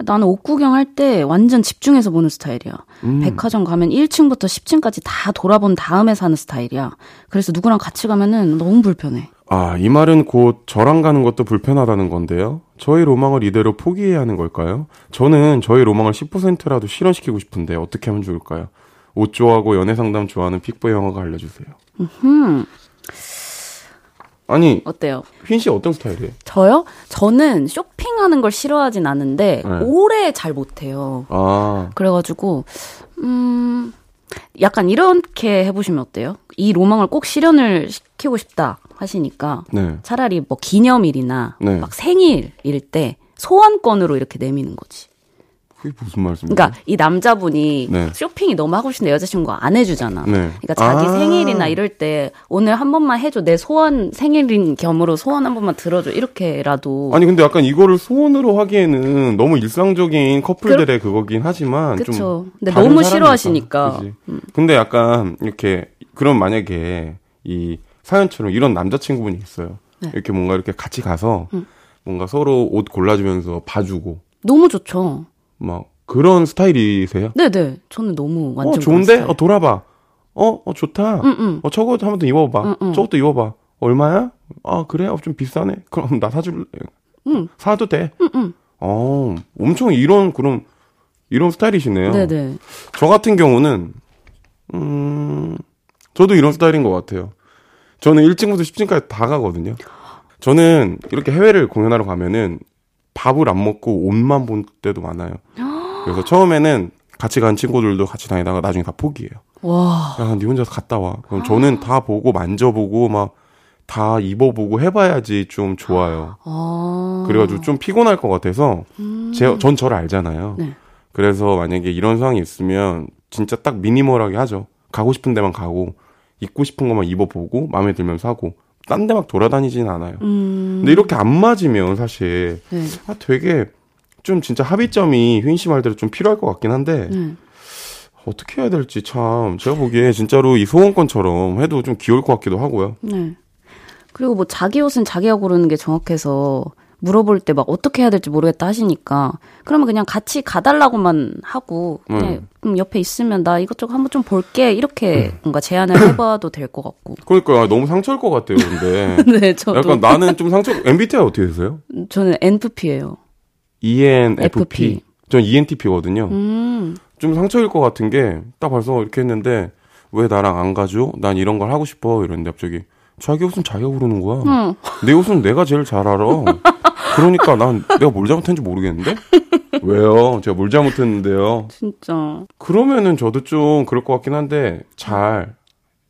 나는 옷 구경할 때 완전 집중해서 보는 스타일이야. 음. 백화점 가면 1층부터 10층까지 다 돌아본 다음에 사는 스타일이야. 그래서 누구랑 같이 가면은 너무 불편해. 아, 이 말은 곧 저랑 가는 것도 불편하다는 건데요. 저희 로망을 이대로 포기해야 하는 걸까요? 저는 저희 로망을 10%라도 실현시키고 싶은데 어떻게 하면 좋을까요? 옷 좋아하고 연애 상담 좋아하는 픽보 영화가 알려주세요. 음. 아니 어때요? 휘인 씨 어떤 스타일이에요? 저요? 저는 쇼핑하는 걸 싫어하진 않는데 네. 오래 잘 못해요. 아. 그래가지고 음 약간 이렇게 해보시면 어때요? 이 로망을 꼭 실현을 시키고 싶다 하시니까 네. 차라리 뭐 기념일이나 네. 막 생일일 때 소원권으로 이렇게 내미는 거지. 그게 무슨 말씀이에요? 그러니까 이 남자분이 네. 쇼핑이 너무 하고 싶은데 여자친구가 안 해주잖아. 네. 그러니까 자기 아~ 생일이나 이럴 때 오늘 한 번만 해줘. 내 소원 생일인 겸으로 소원 한 번만 들어줘. 이렇게라도. 아니 근데 약간 이거를 소원으로 하기에는 너무 일상적인 커플들의 그... 거긴 하지만 그쵸. 좀. 근데 너무 싫어하시니까. 음. 근데 약간 이렇게 그럼 만약에 이 사연처럼 이런 남자친구분이 있어요. 네. 이렇게 뭔가 이렇게 같이 가서 음. 뭔가 서로 옷 골라주면서 봐주고. 너무 좋죠. 막 그런 스타일이세요? 네네. 저는 너무 완전. 어 좋은데? 어 돌아봐. 어, 어 좋다. 응, 응. 어 저거 한번 더 입어봐. 응, 저것도 입어봐. 얼마야? 아 그래? 어, 좀 비싸네. 그럼 나 사줄래? 응. 사도 돼. 응, 응. 어 엄청 이런 그런 이런 스타일이시네요. 네네. 저 같은 경우는 음 저도 이런 스타일인 것 같아요. 저는 1층부터 10층까지 다 가거든요. 저는 이렇게 해외를 공연하러 가면은 밥을 안 먹고 옷만 본 때도 많아요. 그래서 처음에는 같이 간 친구들도 같이 다니다가 나중에 다 포기해요. 와. 야, 네 혼자서 갔다 와. 그럼 저는 다 보고 만져보고 막 다 입어보고 해봐야지 좀 좋아요. 아. 그래가지고 좀 피곤할 것 같아서 음. 제, 전 저를 알잖아요. 네. 그래서 만약에 이런 상황이 있으면 진짜 딱 미니멀하게 하죠. 가고 싶은 데만 가고 입고 싶은 것만 입어보고 마음에 들면 사고 딴 데 막 돌아다니진 않아요. 음. 근데 이렇게 안 맞으면 사실 네. 아, 되게 좀 진짜 합의점이 휘인 씨 말대로 좀 필요할 것 같긴 한데 네. 어떻게 해야 될지 참 제가 보기에 진짜로 이 소원권처럼 해도 좀 귀여울 것 같기도 하고요. 네. 그리고 뭐 자기 옷은 자기가 고르는 게 정확해서 물어볼 때 막 어떻게 해야 될지 모르겠다 하시니까 그러면 그냥 같이 가달라고만 하고 그냥 음. 옆에 있으면 나 이것저것 한번 좀 볼게 이렇게 음. 뭔가 제안을 해봐도 될 것 같고. 그러니까 너무 상처일 것 같아요. 근데 네, 저도. 약간 나는 좀 상처. MBTI 어떻게 되세요? 저는 NFP예요. ENFP. 전 ENTP거든요. 음. 좀 상처일 것 같은 게딱 벌써 이렇게 했는데 왜 나랑 안 가죠? 난 이런 걸 하고 싶어 이랬는데 갑자기 자기 옷은 자기가 부르는 거야. 응. 내 옷은 내가 제일 잘 알아. 그러니까 난 내가 뭘 잘못했는지 모르겠는데? 왜요? 제가 뭘 잘못했는데요? 진짜. 그러면은 저도 좀 그럴 것 같긴 한데 잘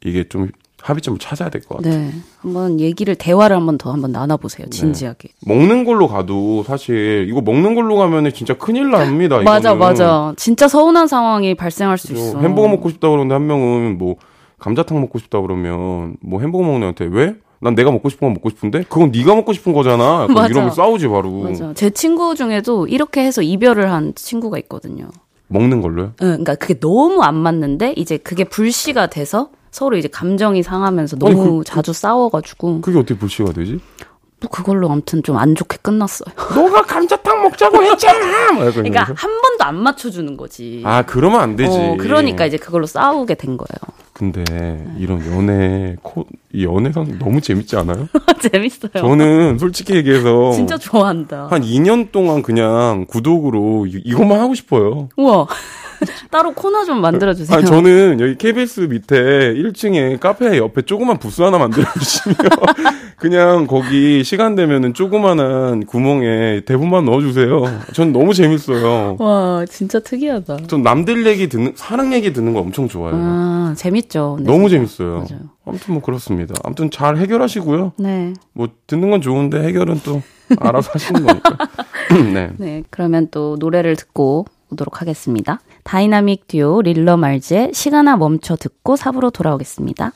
이게 좀 합의점을 찾아야 될 것 같아요. 네. 한번 얘기를 대화를 한번 더 한번 나눠 보세요. 네. 진지하게. 네. 먹는 걸로 가도 사실 이거 먹는 걸로 가면은 진짜 큰일 납니다. 맞아, 맞아. 진짜 서운한 상황이 발생할 수 있어. 햄버거 먹고 싶다 그러는데 한 명은 뭐 감자탕 먹고 싶다 그러면 뭐 햄버거 먹는 애한테 왜? 난 내가 먹고 싶은 건 먹고 싶은데 그건 네가 먹고 싶은 거잖아. 이러면 싸우지 바로. 맞아. 제 친구 중에도 이렇게 해서 이별을 한 친구가 있거든요. 먹는 걸로요? 응, 그러니까 그게 너무 안 맞는데 이제 그게 불씨가 돼서 서로 이제 감정이 상하면서 너무 아니, 그, 그 자주 싸워가지고. 그게 어떻게 불씨가 되지? 뭐 그걸로 아무튼 좀 안 좋게 끝났어요. 너가 감자탕 먹자고 했잖아. 그러니까 한 번도 안 맞춰주는 거지. 아 그러면 안 되지. 어, 그러니까 이제 그걸로 싸우게 된 거예요. 근데 이런 연애 코, 이 연애상 너무 재밌지 않아요? 재밌어요. 저는 솔직히 얘기해서 진짜 좋아한다. 한 2년 동안 그냥 구독으로 이, 이것만 하고 싶어요. 우와. 따로 코너 좀 만들어 주세요. 아, 저는 여기 KBS 밑에 1층에 카페 옆에 조그만 부스 하나 만들어 주시면 그냥 거기 시간 되면은 조그만한 구멍에 대본만 넣어 주세요. 전 너무 재밌어요. 와, 진짜 특이하다. 전 남들 얘기 듣는 사랑 얘기 듣는 거 엄청 좋아해요. 아, 재밌죠. 네, 너무 재밌어요. 맞아요. 아무튼 뭐 그렇습니다. 아무튼 잘 해결하시고요. 네. 뭐 듣는 건 좋은데 해결은 또 알아서 하시는 거니까. 네. 네. 그러면 또 노래를 듣고 오도록 하겠습니다. 다이나믹 듀오 릴러 말즈의 시간아 멈춰 듣고 4부로 돌아오겠습니다.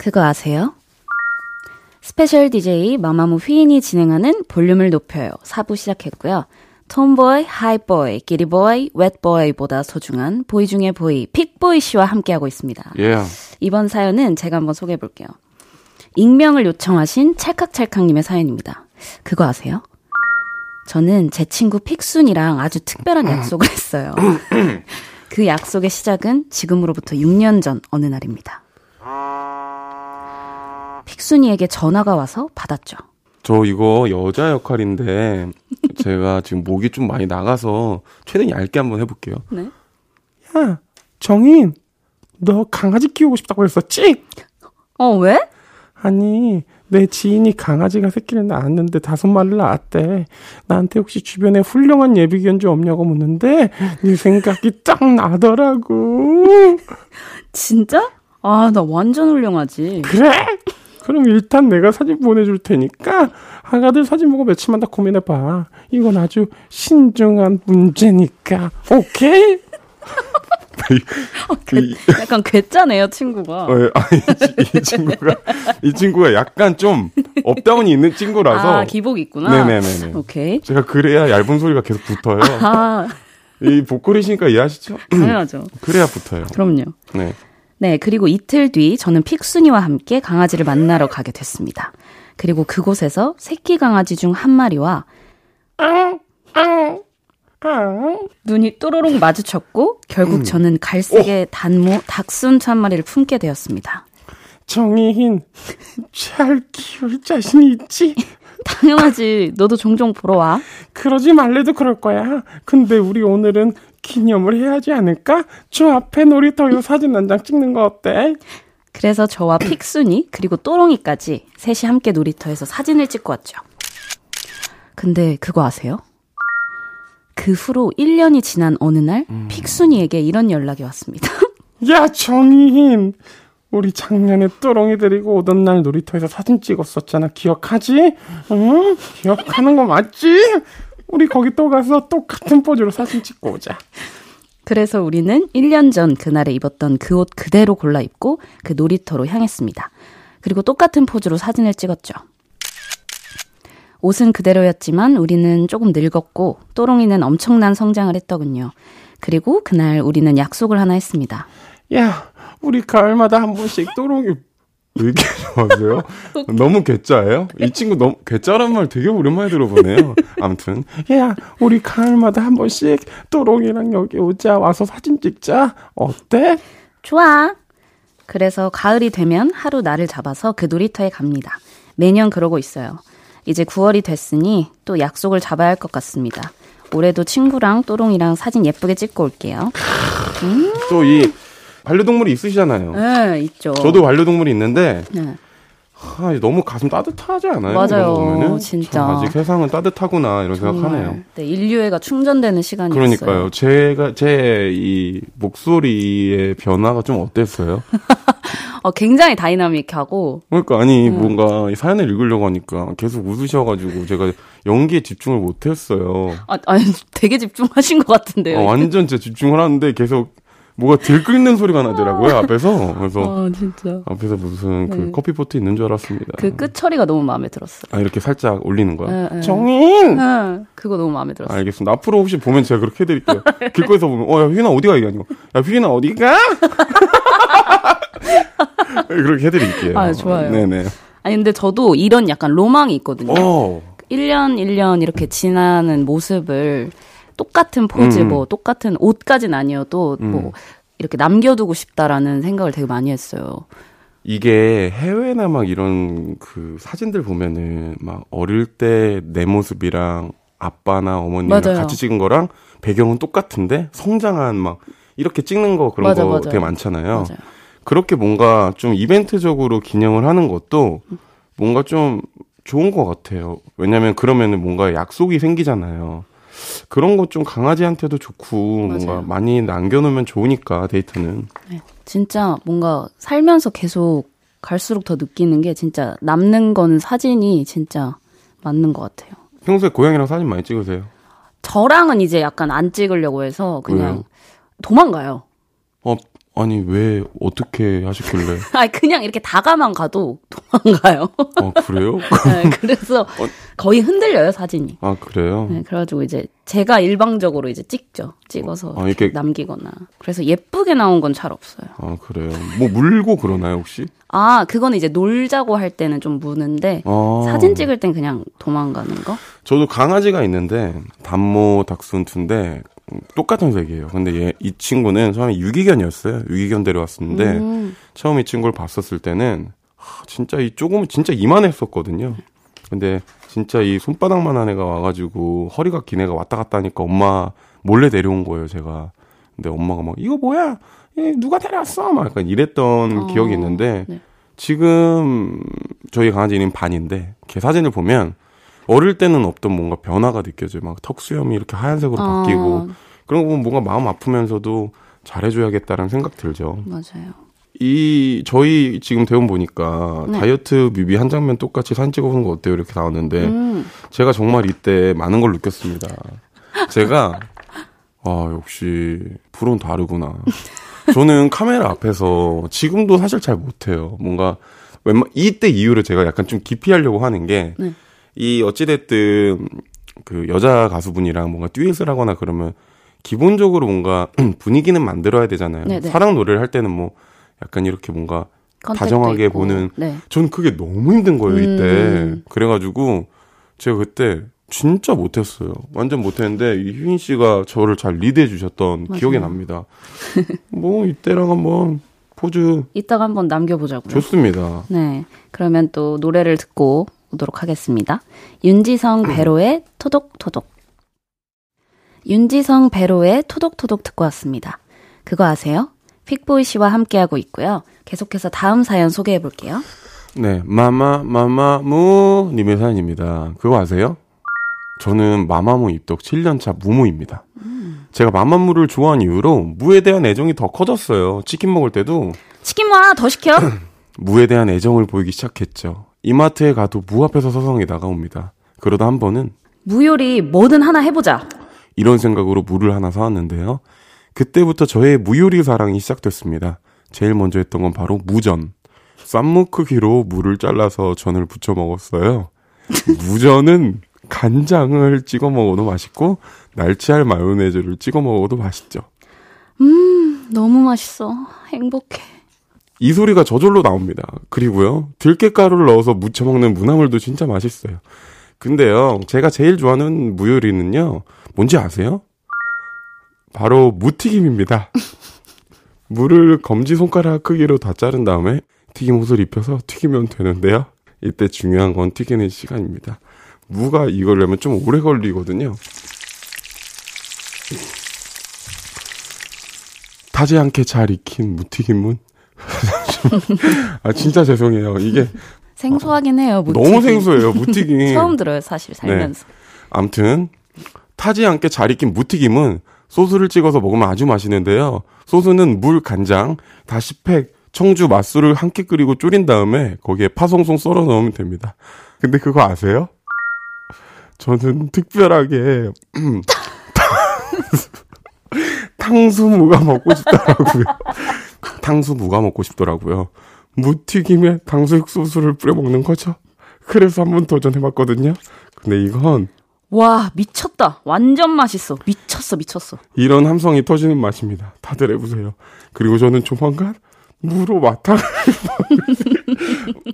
그거 아세요? 스페셜 DJ 마마무 휘인이 진행하는 볼륨을 높여요. 4부 시작했고요. 톰보이, 하이보이, 기리보이, 웻보이보다 소중한 boy 중의 boy, 픽보이 씨와 함께하고 있습니다. Yeah. 이번 사연은 제가 한번 소개해 볼게요. 익명을 요청하신 찰칵찰칵님의 사연입니다. 그거 아세요? 저는 제 친구 픽순이랑 아주 특별한 약속을 했어요. 그 약속의 시작은 지금으로부터 6년 전 어느 날입니다. 픽순이에게 전화가 와서 받았죠. 저 이거 여자 역할인데 제가 지금 목이 좀 많이 나가서 최대한 얇게 한번 해볼게요. 네. 야, 정인, 너 강아지 키우고 싶다고 했었지? 어, 왜? 아니, 내 지인이 강아지가 새끼를 낳았는데 다섯 마리를 낳았대. 나한테 혹시 주변에 훌륭한 예비 견주 없냐고 묻는데 네 생각이 딱 나더라고. 진짜? 아, 나 완전 훌륭하지. 그래? 그럼 일단 내가 사진 보내줄 테니까 아가들 사진 보고 며칠만 더 고민해봐. 이건 아주 신중한 문제니까. 오케이? 어, 그, 약간 괴짜네요, 친구가. 어, 예. 아니, 이, 이, 친구가, 이 친구가 약간 좀 up down이 있는 친구라서. 아, 기복이 있구나. 네네네. 오케이. 제가 그래야 얇은 소리가 계속 붙어요. 아. 이 보컬이시니까 이해하시죠? 당연하죠. 그래야 붙어요. 그럼요. 네. 네, 그리고 이틀 뒤 저는 픽순이와 함께 강아지를 만나러 가게 됐습니다. 그리고 그곳에서 새끼 강아지 중 한 마리와 눈이 또로록 마주쳤고 결국 음. 저는 갈색의 단모 닥스훈트 한 마리를 품게 되었습니다. 정희인 잘 키울 자신 있지? 당연하지. 너도 종종 보러 와. 그러지 말래도 그럴 거야. 근데 우리 오늘은 기념을 해야 하지 않을까? 저 앞에 놀이터에서 사진 한 장 찍는 거 어때? 그래서 저와 픽순이 그리고 또롱이까지 셋이 함께 놀이터에서 사진을 찍고 왔죠. 근데 그거 아세요? 그 후로 1년이 지난 어느 날 음. 픽순이에게 이런 연락이 왔습니다. 야 정희인 우리 작년에 또롱이 데리고 오던 날 놀이터에서 사진 찍었었잖아. 기억하지? 응? 기억하는 거 맞지? 우리 거기 또 가서 똑같은 포즈로 사진 찍고 오자. 그래서 우리는 1년 전 그날에 입었던 그 옷 그대로 골라 입고 그 놀이터로 향했습니다. 그리고 똑같은 포즈로 사진을 찍었죠. 옷은 그대로였지만 우리는 조금 늙었고 또롱이는 엄청난 성장을 했더군요. 그리고 그날 우리는 약속을 하나 했습니다. 야, 우리 가을마다 한 번씩 또롱이 왜 이렇게 좋아하세요? 너무 괴짜예요? 이 친구 너무 괴짜란 말 되게 오랜만에 들어보네요. 아무튼 야 우리 가을마다 한 번씩 또롱이랑 여기 오자 와서 사진 찍자 어때? 좋아. 그래서 가을이 되면 하루 날을 잡아서 그 놀이터에 갑니다. 매년 그러고 있어요. 이제 9월이 됐으니 또 약속을 잡아야 할 것 같습니다. 올해도 친구랑 또롱이랑 사진 예쁘게 찍고 올게요. 음. 또이 반려동물이 있으시잖아요. 네, 있죠. 저도 반려동물이 있는데 네. 아, 너무 가슴 따뜻하지 않아요? 맞아요. 보면은? 진짜. 아직 세상은 따뜻하구나 이런 정말. 생각하네요. 네, 인류애가 충전되는 시간이 그러니까요. 제가 제 이 목소리의 변화가 좀 어땠어요? 어, 굉장히 다이나믹하고. 그러니까 아니 음. 뭔가 사연을 읽으려고 하니까 계속 웃으셔가지고 제가 연기에 집중을 못했어요. 아, 아니 되게 집중하신 것 같은데요. 어, 완전 제 집중을 하는데 계속 뭐가 들끓는 소리가 나더라고요 앞에서 그래서 아 진짜 앞에서 무슨 그 네. 커피 포트 있는 줄 알았습니다. 그 끝 처리가 너무 마음에 들었어. 아 이렇게 살짝 올리는 거야. 네, 네. 정인. 네, 그거 너무 마음에 들었어. 알겠습니다. 앞으로 혹시 보면 제가 그렇게 해드릴게요. 길거리에서 보면 어야 휘나 어디가 이게 아니고 야 휘나 어디가? 그렇게 해드릴게요. 아 좋아요. 네네. 아니 근데 저도 이런 약간 로망이 있거든요. 오. 1년 1년 이렇게 지나는 모습을 똑같은 포즈, 음. 뭐 똑같은 옷까진 아니어도 음. 뭐 이렇게 남겨두고 싶다라는 생각을 되게 많이 했어요. 이게 해외나 막 이런 그 사진들 보면은 막 어릴 때 내 모습이랑 아빠나 어머니랑 맞아요. 같이 찍은 거랑 배경은 똑같은데 성장한 막 이렇게 찍는 거 그런 맞아, 거 맞아요. 되게 많잖아요. 맞아요. 그렇게 뭔가 좀 이벤트적으로 기념을 하는 것도 뭔가 좀 좋은 것 같아요. 왜냐면 그러면은 뭔가 약속이 생기잖아요. 그런 것 좀 강아지한테도 좋고 맞아요. 뭔가 많이 남겨놓으면 좋으니까 데이트는. 네, 진짜 뭔가 살면서 계속 갈수록 더 느끼는 게 진짜 남는 거는 사진이 진짜 맞는 것 같아요. 평소에 고양이랑 사진 많이 찍으세요? 저랑은 이제 약간 안 찍으려고 해서 그냥 왜요? 도망가요. 어, 아니 왜 어떻게 하셨길래? 아 그냥 이렇게 다가만 가도 도망가요. 어 그래요? 네, 그래서 어. 거의 흔들려요 사진이. 아 그래요? 네, 그래가지고 이제 제가 일방적으로 이제 찍죠. 찍어서 아, 이렇게 남기거나. 그래서 예쁘게 나온 건 잘 없어요. 아 그래요? 뭐 물고 그러나요 혹시? 아 그거는 이제 놀자고 할 때는 좀 무는데 아. 사진 찍을 땐 그냥 도망가는 거? 저도 강아지가 있는데 단모 닥순투인데 똑같은 색이에요. 근데 얘, 이 친구는 처음에 유기견이었어요. 유기견 데려왔었는데, 음. 처음 이 친구를 봤었을 때는, 하, 진짜 이 조금, 진짜 이만했었거든요. 근데 진짜 이 손바닥만한 애가 와가지고 허리가 긴 애가 왔다 갔다 하니까 엄마 몰래 데려온 거예요, 제가. 근데 엄마가 막, 이거 뭐야? 누가 데려왔어? 막 약간 이랬던 어, 기억이 있는데, 네. 지금 저희 강아지 이름 반인데, 걔 사진을 보면, 어릴 때는 없던 뭔가 변화가 느껴져요. 막 턱수염이 이렇게 하얀색으로 어. 바뀌고, 그런 거 보면 뭔가 마음 아프면서도 잘해줘야겠다라는 생각 들죠. 맞아요. 이 저희 지금 대원 보니까 네. 다이어트 뮤비 한 장면 똑같이 사진 찍어보는 거 어때요? 이렇게 나왔는데 음. 제가 정말 이때 많은 걸 느꼈습니다. 제가 아 역시 불은 다르구나. 저는 카메라 앞에서 지금도 사실 잘 못해요. 뭔가 웬만 이때 이후로 제가 약간 좀 기피하려고 하는 게 이 네. 어찌됐든 그 여자 가수분이랑 뭔가 듀엣을 하거나 그러면 기본적으로 뭔가 분위기는 만들어야 되잖아요. 네네. 네. 사랑 노래를 할 때는 뭐 약간 이렇게 뭔가 다정하게 있고. 보는 네. 저는 그게 너무 힘든 거예요 이때 음. 그래가지고 제가 그때 진짜 못했어요 완전 못했는데 이휘인 씨가 저를 잘 리드해 주셨던 맞아요. 기억이 납니다 뭐 이때랑 한번 포즈 이따가 한번 남겨보자고요 좋습니다 네 그러면 또 노래를 듣고 오도록 하겠습니다 윤지성 배로의 토독토독 윤지성 배로의 토독토독 듣고 왔습니다 그거 아세요? 픽보이 씨와 함께하고 있고요. 계속해서 다음 사연 소개해 볼게요. 네, 마마 마마무 님의 사연입니다. 그거 아세요? 저는 마마무 입덕 7년차 무무입니다. 음. 제가 마마무를 좋아한 이후로 무에 대한 애정이 더 커졌어요. 치킨 먹을 때도 치킨 와, 더 시켜. 무에 대한 애정을 보이기 시작했죠. 이마트에 가도 무 앞에서 서성이 다가옵니다. 그러다 한 번은 무 요리 뭐든 하나 해보자. 이런 생각으로 무를 하나 사왔는데요. 그때부터 저의 무요리 사랑이 시작됐습니다. 제일 먼저 했던 건 바로 무전. 쌈무 크기로 무를 잘라서 전을 부쳐 먹었어요. 무전은 간장을 찍어 먹어도 맛있고 날치알 마요네즈를 찍어 먹어도 맛있죠. 음, 너무 맛있어. 행복해. 이 소리가 저절로 나옵니다. 그리고요, 들깨가루를 넣어서 무쳐 먹는 무나물도 진짜 맛있어요. 근데요, 제가 제일 좋아하는 무요리는요, 뭔지 아세요? 바로 무튀김입니다. 물을 검지 손가락 크기로 다 자른 다음에 튀김 옷을 입혀서 튀기면 되는데요. 이때 중요한 건 튀기는 시간입니다. 무가 익으려면 좀 오래 걸리거든요. 타지 않게 잘 익힌 무튀김은 아 진짜 죄송해요. 이게 생소하긴 해요. 무튀김. 너무 생소해요. 무튀김. 처음 들어요, 사실 살면서. 네. 암튼 타지 않게 잘 익힌 무튀김은 소스를 찍어서 먹으면 아주 맛있는데요. 소스는 물, 간장, 다시팩, 청주, 맛술을 함께 끓이고 졸인 다음에 거기에 파송송 썰어 넣으면 됩니다. 근데 그거 아세요? 저는 특별하게 탕수무가 먹고 싶더라고요. 탕수무가 먹고 싶더라고요. 무튀김에 탕수육 소스를 뿌려 먹는 거죠. 그래서 한번 도전해봤거든요. 근데 이건 와, 미쳤다. 완전 맛있어. 미쳤어, 미쳤어. 이런 함성이 터지는 맛입니다. 다들 해보세요. 그리고 저는 조만간 무로 마탕을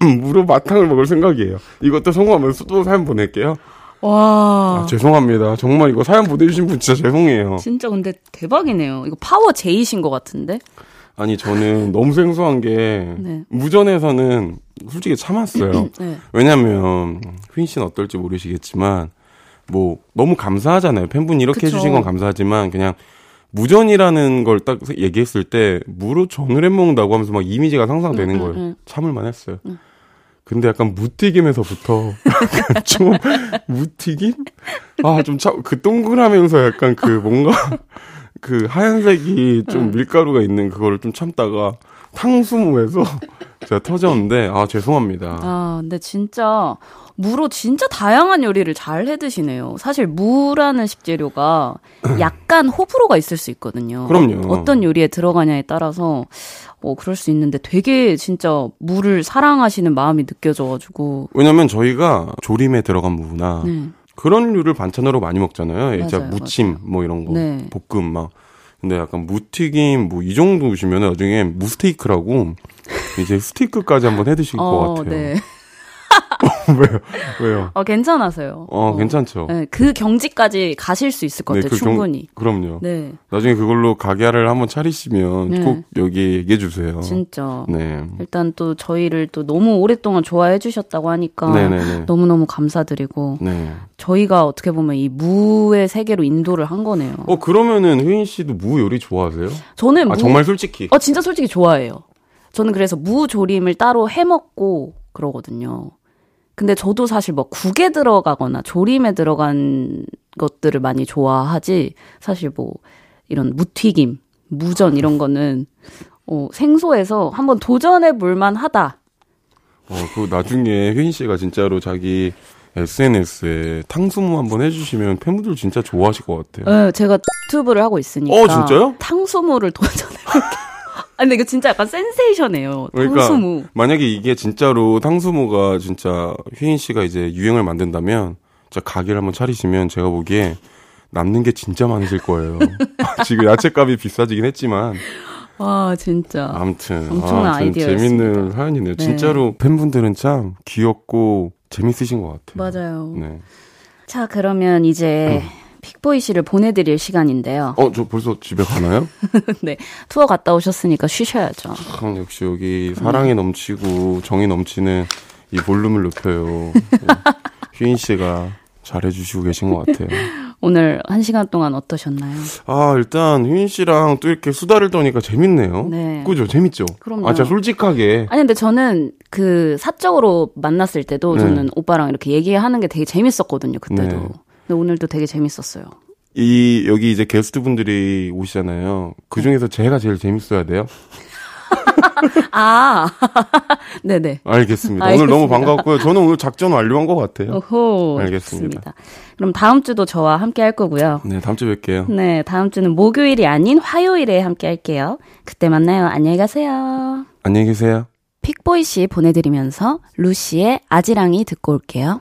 무로 마탕을 먹을 생각이에요. 이것도 성공하면 또 사연 보낼게요. 와. 아, 죄송합니다. 정말 이거 사연 보내주신 분 진짜 죄송해요. 진짜 근데 대박이네요. 이거 파워 제이신 것 같은데? 아니, 저는 너무 생소한 게, 네. 무전에서는 솔직히 참았어요. 네. 왜냐면, 휘인 씨는 어떨지 모르시겠지만, 뭐 너무 감사하잖아요. 팬분이 이렇게 그쵸. 해주신 건 감사하지만 그냥 무전이라는 걸 딱 얘기했을 때 무로 전을 해 먹는다고 하면서 막 이미지가 상상되는 응, 거예요. 응, 응. 참을만 했어요. 근데 약간 무튀김에서부터 좀 무튀김? 아 좀 참 그 동그라면서 약간 그 뭔가 그 하얀색이 좀 밀가루가 있는 그거를 좀 참다가 탕수무에서 제가 터졌는데 아 죄송합니다. 아 근데 진짜 무로 진짜 다양한 요리를 잘 해 드시네요. 사실 무라는 식재료가 약간 호불호가 있을 수 있거든요. 그럼요. 어, 떤 요리에 들어가냐에 따라서 어 그럴 수 있는데 되게 진짜 무를 사랑하시는 마음이 느껴져가지고. 왜냐면 저희가 조림에 들어간 무나 네. 그런 류를 반찬으로 많이 먹잖아요. 맞아요, 무침 맞아요. 뭐 이런 거, 네. 볶음 막. 근데 약간 무튀김 뭐 이 정도 시면 나중에 무스테이크라고 이제 스테이크까지 한번 해 드실 어, 것 같아요. 네. 왜요? 왜요? 어, 괜찮아서요. 어, 어, 괜찮죠. 네, 그 경지까지 가실 수 있을 것 네, 같아요, 그 충분히. 경, 그럼요. 네. 나중에 그걸로 가게를 한번 차리시면 네. 꼭 여기 얘기해 주세요. 진짜. 네. 일단 또 저희를 또 너무 오랫동안 좋아해 주셨다고 하니까 네네네. 너무너무 감사드리고 네. 저희가 어떻게 보면 이 무의 세계로 인도를 한 거네요. 어, 그러면은 휘인 씨도 무 요리 좋아하세요? 저는 아, 무... 정말 솔직히. 어, 진짜 솔직히 좋아해요. 저는 그래서 무조림을 따로 해 먹고 그러거든요. 근데 저도 사실 뭐 국에 들어가거나 조림에 들어간 것들을 많이 좋아하지 사실 뭐 이런 무튀김, 무전 이런 거는 어, 생소해서 한번 도전해 볼 만 하다. 어, 그 나중에 휘인 씨가 진짜로 자기 SNS에 탕수무 한번 해주시면 팬분들 진짜 좋아하실 것 같아요. 네, 제가 유튜브를 하고 있으니까. 어, 진짜요? 탕수무를 도전해볼게요. 아, 근데 이거 진짜 약간 센세이션이에요. 그러니까 탕수무. 만약에 이게 진짜로 탕수무가 진짜 휘인 씨가 이제 유행을 만든다면 진짜 가게를 한번 차리시면 제가 보기에 남는 게 진짜 많으실 거예요. 지금 야채값이 비싸지긴 했지만. 와 진짜. 아무튼 엄청난 아, 아이디어 재밌는 사연이네요. 네. 진짜로 팬분들은 참 귀엽고 재밌으신 것 같아요. 맞아요. 네. 자 그러면 이제 음. 픽보이 씨를 보내드릴 시간인데요. 어, 저 벌써 집에 가나요? 네. 투어 갔다 오셨으니까 쉬셔야죠. 참, 역시 여기 사랑이 음. 넘치고 정이 넘치는 이 볼륨을 높여요. 네. 휘인 씨가 잘해주시고 계신 것 같아요. 오늘 한 시간 동안 어떠셨나요? 아, 일단 휘인 씨랑 또 이렇게 수다를 떠니까 재밌네요. 네. 그죠? 재밌죠? 그럼요. 아, 진짜 솔직하게. 아니, 근데 저는 그 사적으로 만났을 때도 네. 저는 오빠랑 이렇게 얘기하는 게 되게 재밌었거든요, 그때도. 네. 근데 오늘도 되게 재밌었어요. 이 여기 이제 게스트 분들이 오시잖아요. 그 중에서 제가 제일 재밌어야 돼요. 아, 네네. 알겠습니다. 알겠습니다. 오늘 너무 반갑고요. 저는 오늘 작전 완료한 것 같아요. 오호, 알겠습니다. 좋습니다. 그럼 다음 주도 저와 함께 할 거고요. 네, 다음 주 뵐게요. 네, 다음 주는 목요일이 아닌 화요일에 함께 할게요. 그때 만나요. 안녕히 가세요. 안녕히 계세요. 픽보이 씨 보내드리면서 루시의 아지랑이 듣고 올게요.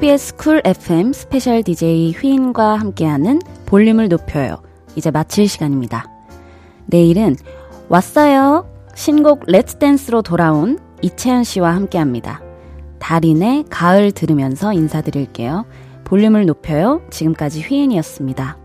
KBS 쿨 FM 스페셜 DJ 휘인과 함께하는 볼륨을 높여요. 이제 마칠 시간입니다. 내일은 왔어요. 신곡 Let's Dance로 돌아온 이채연 씨와 함께합니다. 다린의 가을 들으면서 인사드릴게요. 볼륨을 높여요. 지금까지 휘인이었습니다.